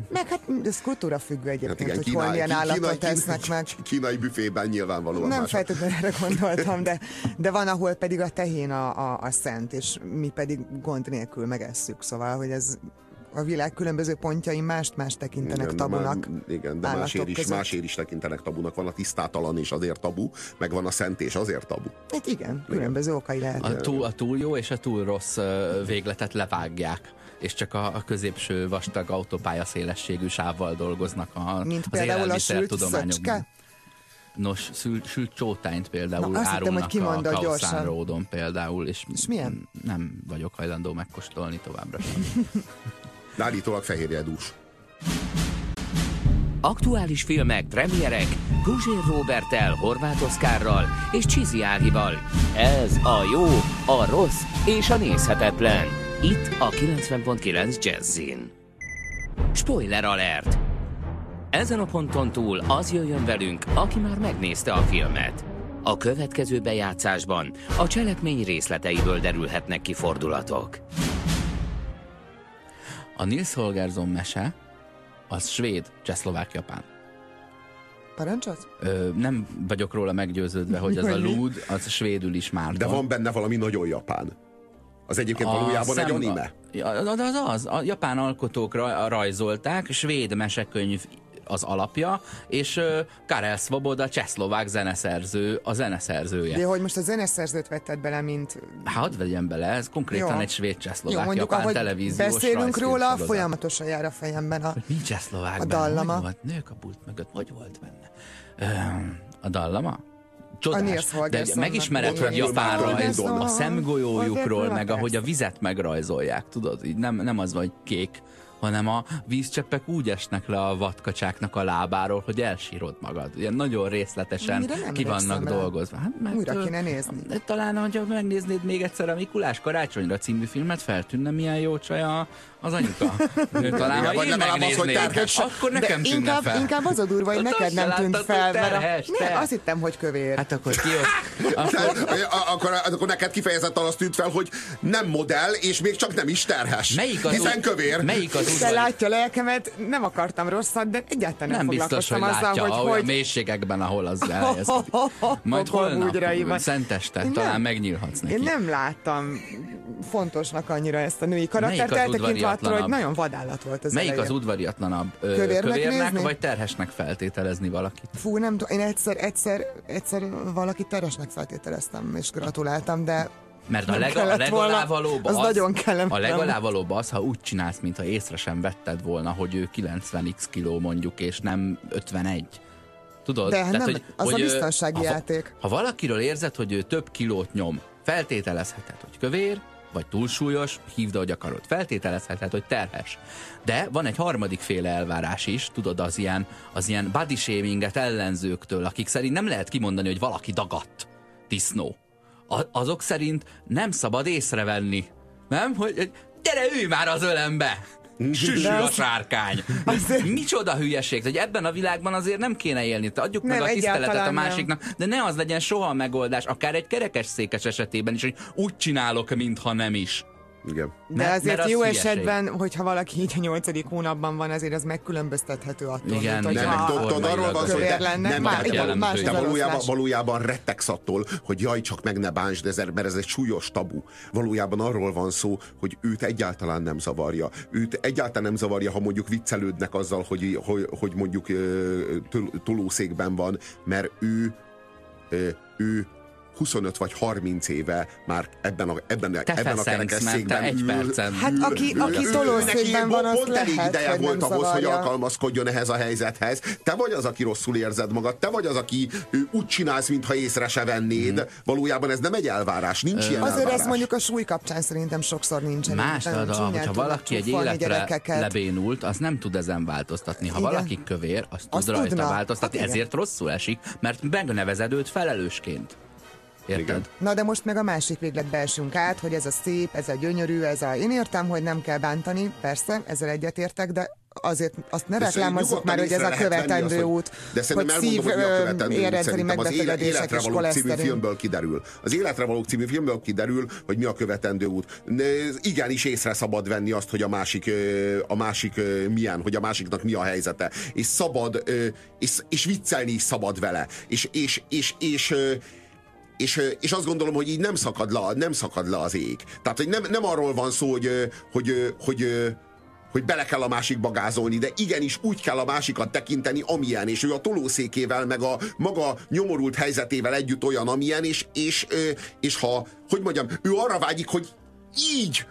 Meg hát ez kultúra függő Hát egyébként, igen, hogy kínai, hol milyen állatot kínai, tesznek meg. kínai büfében nyilvánvalóan Nem feltétlenül erre gondoltam, de, de van, ahol pedig a tehén a, a, a szent, és mi pedig gond nélkül megesszük. Szóval, hogy ez a világ különböző pontjain mást-más tekintenek Igen, de már- tabunak. Igen, de másért is, között. másért is tekintenek tabunak. Van a tisztátalan és azért tabu, meg van a szent és azért tabu. Hát igen, különböző okai lehet. A túl, a túl jó és a túl rossz végletet levágják és csak a, a középső vastag autópálya szélességű sávval dolgoznak a, Mint az élelmiszertudományokban. Nos, sült, sült csótányt például Na, azt hittem, hogy árulnak a gyorsan. Ródon például, és, És milyen? nem vagyok hajlandó megkóstolni továbbra sem. De állítólag fehérjedús. Aktuális filmek, premierek, Guzsér Robertel, Horváth Oszkárral és Csizi Ágival. Ez a jó, a rossz és a nézhetetlen. Itt a 90.9 Jazzin. Spoiler alert! Ezen a ponton túl az jöjjön velünk, aki már megnézte a filmet. A következő bejátszásban a cselekmény részleteiből derülhetnek ki fordulatok. A Nils Holgersson mese az svéd, csehszlovák, japán. Parancsolsz? Ö, nem vagyok róla meggyőződve, hogy az a lúd, az svédül is már. De van benne valami nagyon japán. Az egyébként a valójában szem, egy anime. A, az, az az, a japán alkotók rajzolták, svéd mesekönyv az alapja, és Karel Svoboda, csehszlovák zeneszerző, a zeneszerzője. De hogy most a zeneszerzőt vetted bele, mint... Hát vegyem bele, ez konkrétan Jó. egy svéd csehszlovák Jó, japán ahogy televíziós beszélünk róla, sorozat. folyamatosan jár a fejemben a, mi csehszlovák a dallama. Hogy volt? Nők a pult mögött, hogy volt benne? a dallama? Csodás. De megismered, hogy japán rajz, a szemgolyójukról, meg ahogy a vizet megrajzolják, tudod? Így nem, nem az, hogy kék hanem a vízcseppek úgy esnek le a vadkacsáknak a lábáról, hogy elsírod magad. Ilyen nagyon részletesen ki vannak dolgozva. Hát, mert, Újra kéne nézni. Talán, hogyha megnéznéd még egyszer a Mikulás karácsonyra című filmet, feltűnne milyen jó csaj a, az anyuka. talán, ha én megnéznék, az, hogy akkor nekem tűnne inkább, fel. Inkább az a durva, hogy neked nem tűnt fel, mert a, ne, azt hittem, hogy kövér. Hát akkor ki akkor... akkor, akkor neked kifejezetten azt tűnt fel, hogy nem modell, és még csak nem is terhes. Melyik az hiszen kövér. Melyik az Te látja lelkemet, nem akartam rosszat, de egyáltalán nem, nem biztos, hogy azzal, látja, hogy, hogy... mélységekben, ahol az elhelyezkedik. Majd holnap, szenteste, talán megnyílhatsz neki. Én nem láttam fontosnak annyira ezt a női karaktert, eltekintve attól, hogy nagyon vadállat volt az Melyik elején. az udvariatlanabb? Kövérnek, kövérnek vagy terhesnek feltételezni valakit? Fú, nem tudom, én egyszer, egyszer, egyszer valakit terhesnek feltételeztem, és gratuláltam, de mert a, leg, a legalávalóbb az, az, nagyon a legalávalóbb az, ha úgy csinálsz, mintha észre sem vetted volna, hogy ő 90x kiló mondjuk, és nem 51. Tudod? De Tehát, nem, hogy, az hogy, a biztonsági ha, játék. Ha valakiről érzed, hogy ő több kilót nyom, feltételezheted, hogy kövér, vagy túlsúlyos, hívd, hogy akarod. Feltételezheted, hogy terhes. De van egy harmadik féle elvárás is, tudod, az ilyen, az ilyen body shaminget ellenzőktől, akik szerint nem lehet kimondani, hogy valaki dagadt. Disznó. A, azok szerint nem szabad észrevenni. Nem? Hogy, hogy gyere, ülj már az ölembe! Süsű a sárkány. Micsoda hülyeség, hogy ebben a világban azért nem kéne élni. Te adjuk nem, meg a tiszteletet a másiknak, nem. de ne az legyen soha a megoldás, akár egy kerekes székes esetében is, hogy úgy csinálok, mintha nem is. Igen. De mert, azért mert jó hülyeség. esetben, hogyha valaki így a nyolcadik hónapban van, azért az megkülönböztethető attól, Igen, mint, hogy nem, ha tudod, arról van szó, hogy lenne, nem, már, nem, más de valójában, valójában rettegsz attól, hogy jaj, csak meg ne bántsd, ezért, mert ez egy súlyos tabu. Valójában arról van szó, hogy őt egyáltalán nem zavarja. Őt egyáltalán nem zavarja, ha mondjuk viccelődnek azzal, hogy, hogy, hogy mondjuk tolószékben van, mert ő ő 25 vagy 30 éve már ebben a, ebben, te ebben a kerekesszékben egy percen. Hát aki, aki tolószékben van, az lehet, elég ideje volt ahhoz, hogy alkalmazkodjon ehhez a helyzethez. Te vagy az, aki rosszul érzed magad, te vagy az, aki úgy csinálsz, mintha észre se vennéd. Hmm. Valójában ez nem egy elvárás, nincs ilyen Azért elvárás. ez mondjuk a súly kapcsán szerintem sokszor nincsen. Más a hogyha valaki egy életre lebénult, az nem tud ezen változtatni. Ha Igen. valaki kövér, az tud rajta tudna. változtatni, hát ezért rosszul esik, mert megnevezed őt felelősként. Érted? Igen. Na de most meg a másik végletbe esünk át, hogy ez a szép, ez a gyönyörű, ez a... Én értem, hogy nem kell bántani, persze, ezzel egyetértek, de azért azt ne reklámozzuk már, hogy ez a követendő hogy, út, de hogy szív érrendszeri életre való című filmből kiderül. Az életre való című filmből kiderül, hogy mi a követendő út. Igenis észre szabad venni azt, hogy a másik, a másik milyen, hogy a másiknak mi a helyzete. És szabad, és, és viccelni is szabad vele. És, és, és, és, és és, és azt gondolom, hogy így nem szakad le, nem szakad le az ég. Tehát, hogy nem, nem arról van szó, hogy, hogy, hogy, hogy bele kell a másikba gázolni, de igenis úgy kell a másikat tekinteni, amilyen, és ő a tolószékével, meg a maga nyomorult helyzetével együtt olyan, amilyen, és, és, és ha, hogy mondjam, ő arra vágyik, hogy így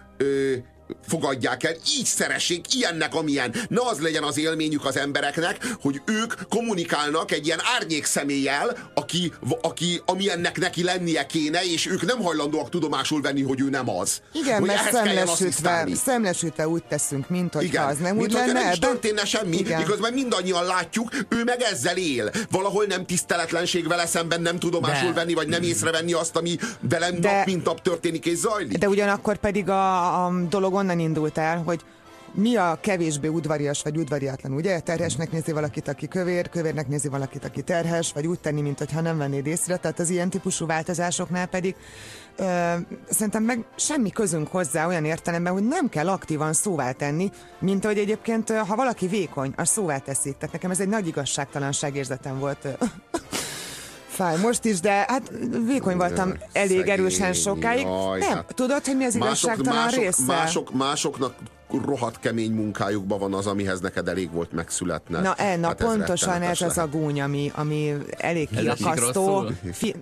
fogadják el, így szeressék, ilyennek, amilyen. Ne az legyen az élményük az embereknek, hogy ők kommunikálnak egy ilyen árnyék személlyel, aki, aki, amilyennek neki lennie kéne, és ők nem hajlandóak tudomásul venni, hogy ő nem az. Igen, hogy mert szemlesütve, szemlesütve úgy teszünk, mint hogy az nem mint úgy lenne. nem is történne semmi, Igen. miközben mindannyian látjuk, ő meg ezzel él. Valahol nem tiszteletlenség vele szemben nem tudomásul De- venni, vagy nem észrevenni azt, ami velem De- nap mint nap történik és zajlik. De ugyanakkor pedig a, a dolog onnan indult el, hogy mi a kevésbé udvarias vagy udvariatlan, ugye? Terhesnek nézi valakit, aki kövér, kövérnek nézi valakit, aki terhes, vagy úgy tenni, mint nem vennéd észre. Tehát az ilyen típusú változásoknál pedig ö, szerintem meg semmi közünk hozzá olyan értelemben, hogy nem kell aktívan szóvá tenni, mint hogy egyébként, ha valaki vékony, az szóvá teszik. Tehát nekem ez egy nagy igazságtalanság érzetem volt. Fáj most is, de hát vékony voltam elég Szegény, erősen sokáig. jaj, nem, hát tudod, hogy mi az igazságtalan mások, része? mások, másoknak rohadt kemény munkájukban van az, amihez neked elég volt megszületne. Na, e, na Hát pontosan ez rettenetes az a gúny, ami, ami elég Ez kiakasztó. Fi-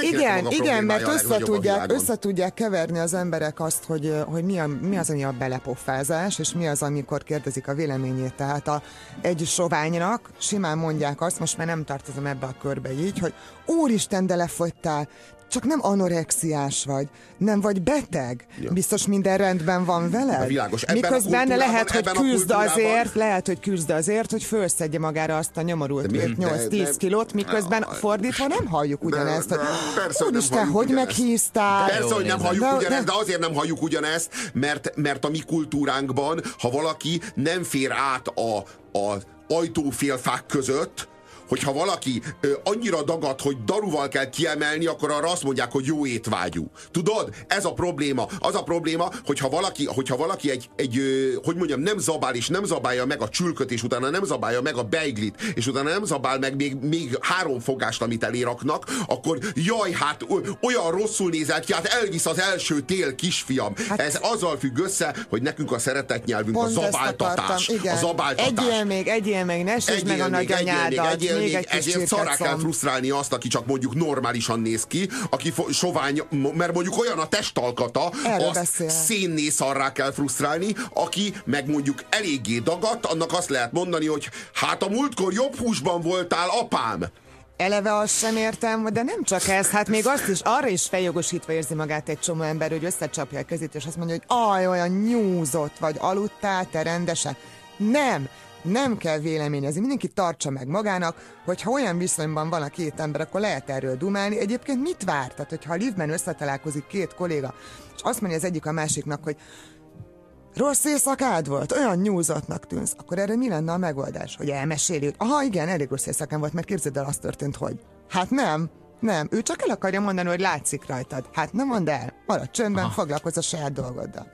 Igen, igen, mert problémája a össze legnagyobb a tudják, világon. össze tudják keverni az emberek azt, hogy, hogy mi, a, mi az, ami a belepofázás, és mi az, amikor kérdezik a véleményét. Tehát a, egy soványnak simán mondják azt, most már nem tartozom ebbe a körbe így, hogy úristen, de lefogytál, csak nem anorexiás vagy, nem vagy beteg. Ja. Biztos minden rendben van veled. Na, világos. Ebben a Miközben kultúrában- lehet, hogy ebben a küzd kultúrában- azért, lehet, hogy küzd azért, hogy fölszedje magára azt a nyomorult De mi- 8-10 de- kilót, miközben de- fordítva nem halljuk ugyanezt. de- hogy, persze, hogy nem Úristen, hogy meghíztál? Persze, hogy nem halljuk De- ugyanezt, de- de azért nem halljuk ugyanezt, mert, mert a mi kultúránkban, ha valaki nem fér át a, a ajtófélfák között, hogyha valaki ö, annyira dagad, hogy daruval kell kiemelni, akkor arra azt mondják, hogy jó étvágyú. Tudod? Ez a probléma. Az a probléma, hogyha valaki, hogyha valaki egy, egy ö, hogy mondjam, nem zabál, és nem zabálja meg a csülköt, és utána nem zabálja meg a beiglit, és utána nem zabál meg még, még három fogást, amit eléraknak, akkor jaj, hát olyan rosszul nézel ki, hát elvisz az első tél, kisfiam. Hát, Ez azzal függ össze, hogy nekünk a szeretett nyelvünk a zabáltatás. akartam, igen. A zabáltatás. Egyél még, egyél még, ne meg a nagyanyádat, egyél még, egy ezért szarrá kell frusztrálni azt, aki csak mondjuk normálisan néz ki, aki sovány, mert mondjuk olyan a testalkata, Erről azt szénné szarrá kell frusztrálni, aki meg mondjuk eléggé dagadt, annak azt lehet mondani, hogy hát a múltkor jobb húsban voltál, apám. Eleve azt sem értem, de nem csak ez, hát még azt is, arra is feljogosítva érzi magát egy csomó ember, hogy összecsapja a kezét, és azt mondja, hogy aj, olyan nyúzott vagy, aludtál te rendesen. Nem, nem kell véleményezni, mindenki tartsa meg magának, hogyha olyan viszonyban van a két ember, akkor lehet erről dumálni. Egyébként mit vár? Tehát, hogyha a liftben összetalálkozik két kolléga, és azt mondja az egyik a másiknak, hogy Rossz éjszakád volt? Olyan nyúzottnak tűnsz. Akkor erre mi lenne a megoldás? Hogy elmeséli, hogy aha, igen, elég rossz éjszakám volt, mert képzeld el, az történt, hogy. Hát nem, nem. Ő csak el akarja mondani, hogy látszik rajtad. Hát nem mondd el. Maradj csöndben, foglalkozz a saját dolgoddal.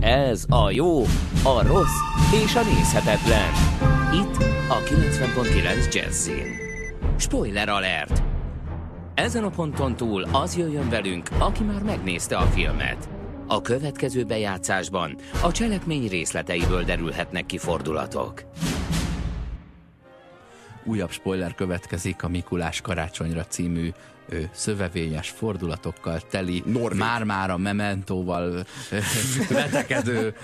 Ez a jó, a rossz és a nézhetetlen. Itt a 90.9 Jazzin. Spoiler alert! Ezen a ponton túl az jöjjön velünk, aki már megnézte a filmet. A következő bejátszásban a cselekmény részleteiből derülhetnek ki fordulatok. Újabb spoiler következik a Mikulás karácsonyra című ö, szövevényes fordulatokkal teli, már-már a Mementóval vetekedő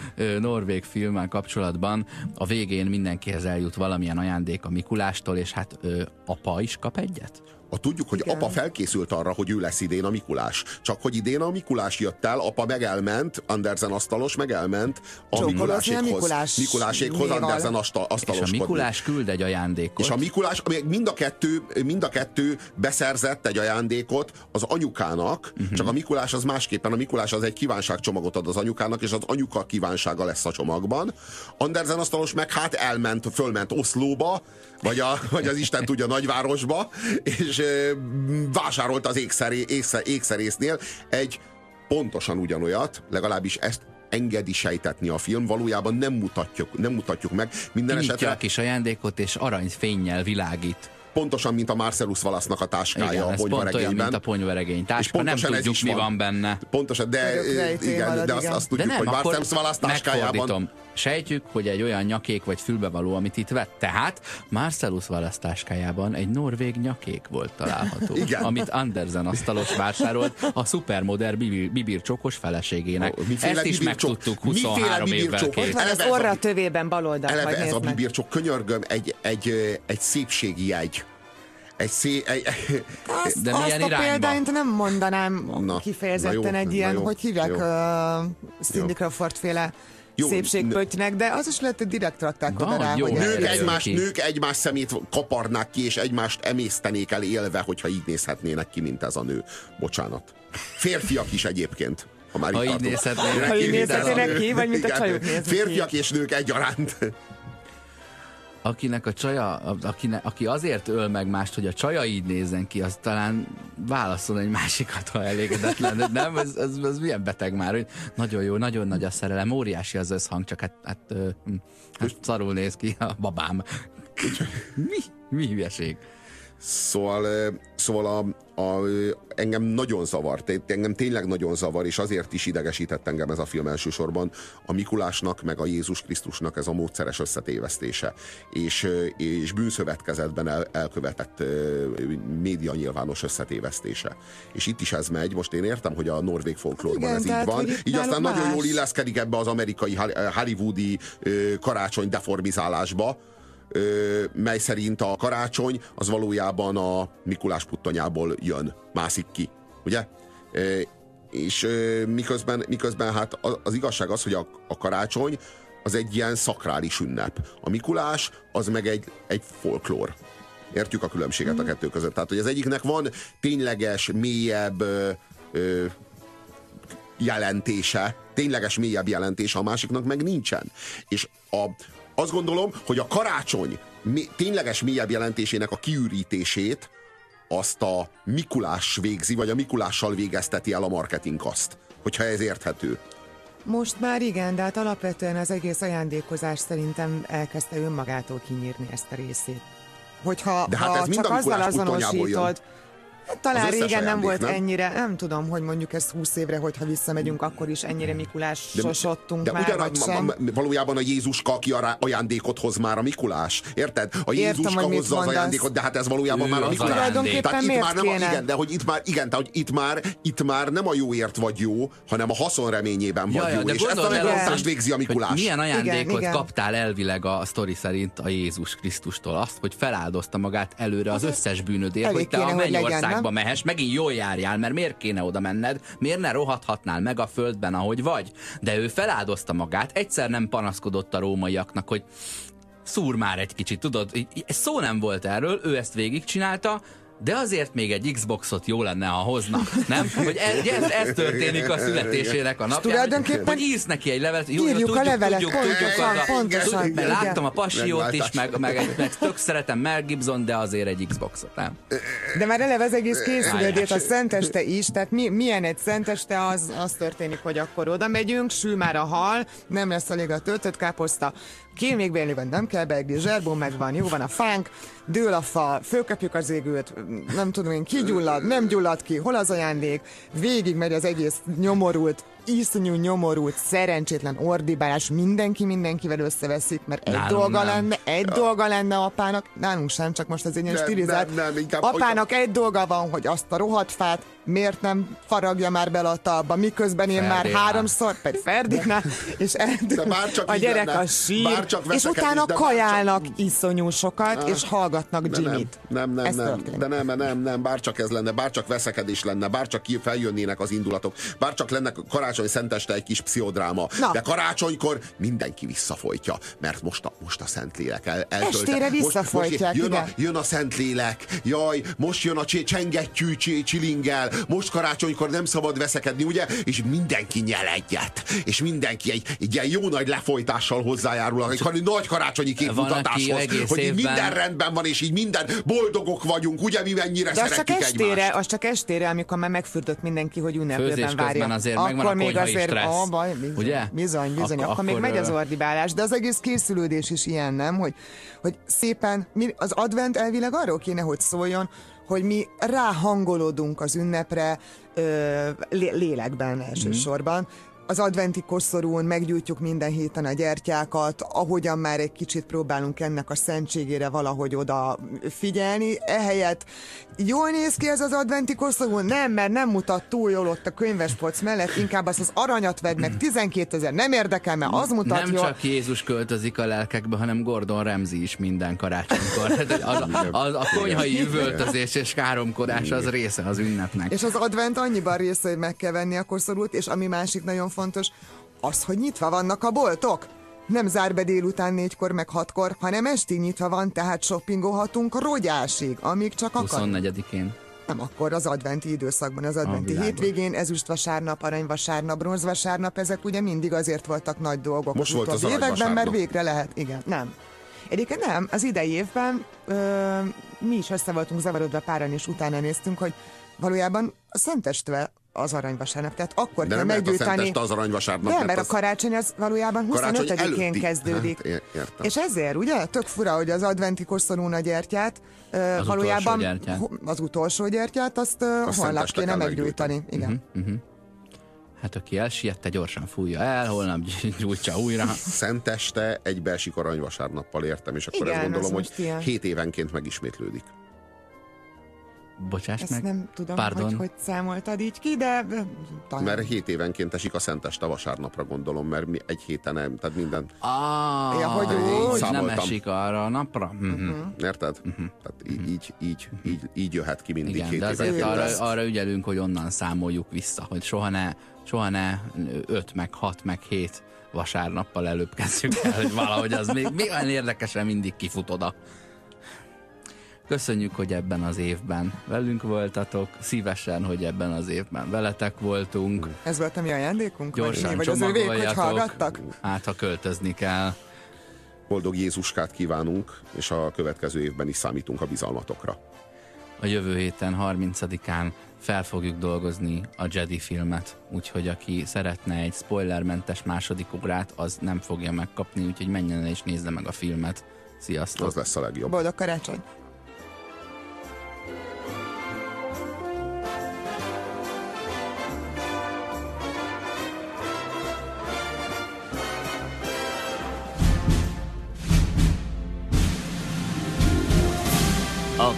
norvég filmmel kapcsolatban. A végén mindenkihez eljut valamilyen ajándék a Mikulástól, és hát ö, apa is kap egyet? A tudjuk, hogy Igen. apa felkészült arra, hogy ő lesz idén a Mikulás. Csak hogy idén a Mikulás jött el, apa megelment, Andersen asztalos megelment a Csókolózni a Mikulásékhoz. Mikulás Mikulásékhoz. Andersen asztal, És a asztaloskodni. Mikulás küld egy ajándékot. És a Mikulás, mind a kettő, mind a kettő beszerzett egy ajándékot az anyukának, uh-huh. csak a Mikulás az másképpen. A Mikulás az egy kívánságcsomagot ad az anyukának, és az anyuka kívánsága lesz a csomagban. Andersen asztalos meg hát elment, fölment Oszlóba, vagy, a, vagy az Isten tudja nagyvárosba, és vásárolt az ékszeré, ékszer, ékszerésznél egy pontosan ugyanolyat, legalábbis ezt engedi sejtetni a film, valójában nem mutatjuk, nem mutatjuk meg. Minden Kinyitja esetre a kis ajándékot, és aranyfénnyel világít. pontosan, mint a Marcellus Valasznak a táskája Igen, a olyan, ponyvaregényben. mint a ponyvaregény táska, nem pontosan ez tudjuk, mi van. van benne. Pontosan, de, igen, de azt, azt De tudjuk, nem, hogy Marcellus Valasz táskájában megfordítom. Sejtjük, hogy egy olyan nyakék vagy fülbevaló, amit itt vett. Tehát Marcellus választáskájában egy norvég nyakék volt található, Igen. amit Andersen asztalos vásárolt a szupermodern bibir, bibircsokos feleségének. Miféle Ezt is megtudtuk Miféle 23 évvel később. Van az a orra tövében baloldal, Eleve ez a bibircsok könyörgöm egy, egy, egy szépségi jegy. Egy szé... Egy, Azt, De azt milyen a irányba? példányt nem mondanám Na, kifejezetten na jó, egy ilyen, jó, hogy hívják jó. uh, Cindy Crawford féle Jó, szépségpöttynek, de az is lehet, hogy direkt rakták Van, oda rá, jó, hogy nők egymás, nők egymás szemét kaparnák ki, és egymást emésztenék el élve, hogyha így nézhetnének ki, mint ez a nő. Bocsánat. Férfiak is egyébként. Ha már Ha így nézhetnének ki, vagy mint a csajok. Férfiak és nők egyaránt. Akinek a csaja, akine, aki azért öl meg mást, hogy a csaja így nézzen ki, az talán válaszol egy másikat, ha elégedetlen. De nem, ez, ez, ez milyen beteg már, hogy nagyon jó, nagyon nagy a szerelem, óriási az összhang, csak hát, hát, hm, hát szarul néz ki a babám. Mi? Mi hülyeség? Szóval, szóval a, a, engem nagyon zavar, engem tényleg nagyon zavar, és azért is idegesített engem ez a film elsősorban, a Mikulásnak meg a Jézus Krisztusnak ez a módszeres összetévesztése, és, és bűnszövetkezetben el, elkövetett média nyilvános összetévesztése. És itt is ez megy, most én értem, hogy a norvég folklórban Igen, ez így van, így aztán náluk nagyon más. jól illeszkedik ebbe az amerikai hol- hollywoodi karácsony deformizálásba, mely szerint a karácsony az valójában a Mikulás puttonyából jön, mászik ki, ugye? És miközben, miközben hát az, az igazság az, hogy a, a karácsony az egy ilyen szakrális ünnep. A Mikulás az meg egy, egy folklór. Értjük a különbséget a kettő között. Tehát, hogy az egyiknek van tényleges, mélyebb ö, ö, jelentése, tényleges mélyebb jelentése, a másiknak meg nincsen. És a, azt gondolom, hogy a karácsony tényleges mélyebb jelentésének a kiürítését azt a Mikulás végzi, vagy a Mikulással végezteti el a marketing azt, hogyha ez érthető. Most már igen, de hát alapvetően az egész ajándékozás szerintem elkezdte önmagától kinyírni ezt a részét. Hogyha De hát ha ez mind csak a azzal puttonyából jön. Hát talán régen nem volt nem? ennyire, nem tudom, hogy mondjuk ez 20 évre, hogyha visszamegyünk, akkor is ennyire Mikulásosodtunk de már, ugyan, vagy ma, sem. ma, valójában a Jézuska, aki ará- ajándékot hoz már a Mikulás. Érted? A Értem, Jézuska hogy mit hozza az ajándékot, de hát ez valójában Ő már a az Mikulás. Tehát itt már nem a, kéne? igen, de hogy itt már, igen, tehát, hogy itt már, itt már nem a jóért vagy jó, hanem a haszon reményében vagy Ja, ja, jó. de És ezt a azt, végzi a Mikulás. Milyen ajándékot Igen, igen. kaptál elvileg a sztori szerint a Jézus Krisztustól? Azt, hogy feláldozta magát előre az összes bűnödért, hogy te a hogy nem? mehess, megint jól járjál, mert miért kéne oda menned? Miért ne rohadhatnál meg a földben, ahogy vagy? De ő feláldozta magát, egyszer nem panaszkodott a rómaiaknak, hogy szúr már egy kicsit, tudod? Szó nem volt erről, ő ezt végigcsinálta, de azért még egy Xboxot jó lenne, ha hozna, nem? Hogy ez, ez, ez történik a születésének a napján. tulajdonképpen hogy írsz neki egy levelet, jó, írjuk a tudjuk, levelet, tudjuk, pontosan, tudjuk, a- pontosan, tudjuk, mert láttam a pasiót is, meg, meg, meg tök szeretem Mel Gibson, de azért egy Xboxot, nem? De már eleve az egész készülődés, a szenteste is, tehát mi, milyen egy szenteste, az, az történik, hogy akkor oda megyünk, sül már a hal, nem lesz elég a töltött káposzta, Kél még bélni van, nem kell beegni, zserbó megvan, jó van a fánk, dől a fa, fölkapjuk az égőt, nem tudom én, kigyullad, nem gyullad ki, hol az ajándék, végig megy az egész nyomorult, iszonyú nyomorult, szerencsétlen ordibálás, mindenki mindenkivel összeveszik, mert egy Nálunk dolga nem. lenne, egy dolga lenne apának, nálunk sem, csak most ez egy ilyen stilizált. nem, nem, apának egy dolga van, hogy azt a rohadt fát miért nem faragja már bele a talba, miközben én már Ferdinand. háromszor, pedig Ferdinand, és bárcsak a gyerek lenne, a sír, és utána de kajálnak iszonyú sokat, és hallgatnak De nem, Jimmy-t. nem, nem, Ez nem, történik. de nem, nem, nem, bárcsak ez lenne, bárcsak veszekedés lenne, bárcsak ki feljönnének az indulatok, bárcsak lenne karácsony szenteste egy kis pszichodráma, Na. de karácsonykor mindenki visszafolytja, mert most a, most a Szentlélek el, eltölte. Estére visszafolytják, most, most jön, a, jön a Szentlélek, jaj, most jön a csi- csengettyű csi- csilingel, most karácsonykor nem szabad veszekedni, ugye? És mindenki nyel egyet, és mindenki egy, egy ilyen jó nagy lefolytással hozzájárul, egy nagy karácsonyi képmutatáshoz, hogy így évben- minden rendben van, és így minden boldogok vagyunk, ugye mi mennyire De az csak szeretjük estére, egymást. az csak estére, amikor már megfürdött mindenki, hogy ünneplőben várja. azért akkor megvan a még azért, stressz. Ó, baj, bizony, Ugye? bizony, bizony, Ak- akkor, még akkor, megy az ordibálás, de az egész készülődés is ilyen, nem? Hogy, hogy szépen, az advent elvileg arról kéne, hogy szóljon, hogy mi ráhangolódunk az ünnepre lélekben elsősorban, az adventi koszorún meggyújtjuk minden héten a gyertyákat, ahogyan már egy kicsit próbálunk ennek a szentségére valahogy oda figyelni. Ehelyett jól néz ki ez az adventi koszorú? Nem, mert nem mutat túl jól ott a könyvespolc mellett, inkább azt az aranyat vedd meg, 12 ezer, nem érdekel, mert az mutat Nem jól. csak Jézus költözik a lelkekbe, hanem Gordon Ramsay is minden karácsonykor. Tehát Az, az, a konyhai üvöltözés és káromkodás az része az ünnepnek. És az advent annyiban része, hogy meg kell venni a koszorút, és ami másik nagyon fontos, az, hogy nyitva vannak a boltok. Nem zár be délután négykor meg hatkor, hanem estig nyitva van, tehát shoppingolhatunk rogyásig, amíg csak akar. 24-én. Nem akkor az adventi időszakban, az adventi világos. hétvégén, ezüstvasárnap, aranyvasárnap, bronzvasárnap, ezek ugye mindig azért voltak nagy dolgok Most az volt az utóbbi években, mert aranyvasárnap. végre lehet, igen, nem. Egyébként nem, az idei évben ö, mi is össze voltunk zavarodva páran, és utána néztünk, hogy valójában a Szentestve az aranyvasárnap, tehát akkor De kell nem a meggyújtani. Az aranyvasárnap, Nem, mert a az karácsony az valójában karácsony 25-én előtti. kezdődik. Hát, értem. És ezért, ugye? Tök fura, hogy az adventi koszorún a gyertyát, Az valójában utolsó gyertyát. az utolsó gyertyát, azt, azt holnap kéne meggyújtani. Igen. Hát aki elsiette, gyorsan fújja el, holnap gyújtsa újra. Szenteste egybeesik aranyvasárnappal értem, és akkor Igen, ezt gondolom, hogy hét évenként megismétlődik. Bocsáss Ezt meg. nem tudom, Pardon. hogy hogy számoltad így ki, de talán. Mert hét évenként esik a Szenteste vasárnapra gondolom, mert mi egy héten nem, tehát minden, Ah, Ja, hogy így úgy. nem esik arra a napra? Mhm. érted? Tehát í- így, így, így, így jöhet ki mindig Igen, hét de azért arra, arra ügyelünk, hogy onnan számoljuk vissza, hogy soha ne, soha ne 5, meg 6, meg 7 vasárnappal előbb kezdjük el, hogy valahogy az még, még olyan érdekesen mindig kifut oda. Köszönjük, hogy ebben az évben velünk voltatok, szívesen, hogy ebben az évben veletek voltunk. Ez volt a mi ajándékunk? vagy? Gyorsan Vagy az övék, hogy hallgattak? hát ha költözni kell. Boldog Jézuskát kívánunk, és a következő évben is számítunk a bizalmatokra. A jövő héten 30-án fel fogjuk dolgozni a Jedi filmet, úgyhogy aki szeretne egy spoilermentes második órát, az nem fogja megkapni, úgyhogy menjen el és nézze meg a filmet. Sziasztok! Az lesz a legjobb. Boldog karácsony!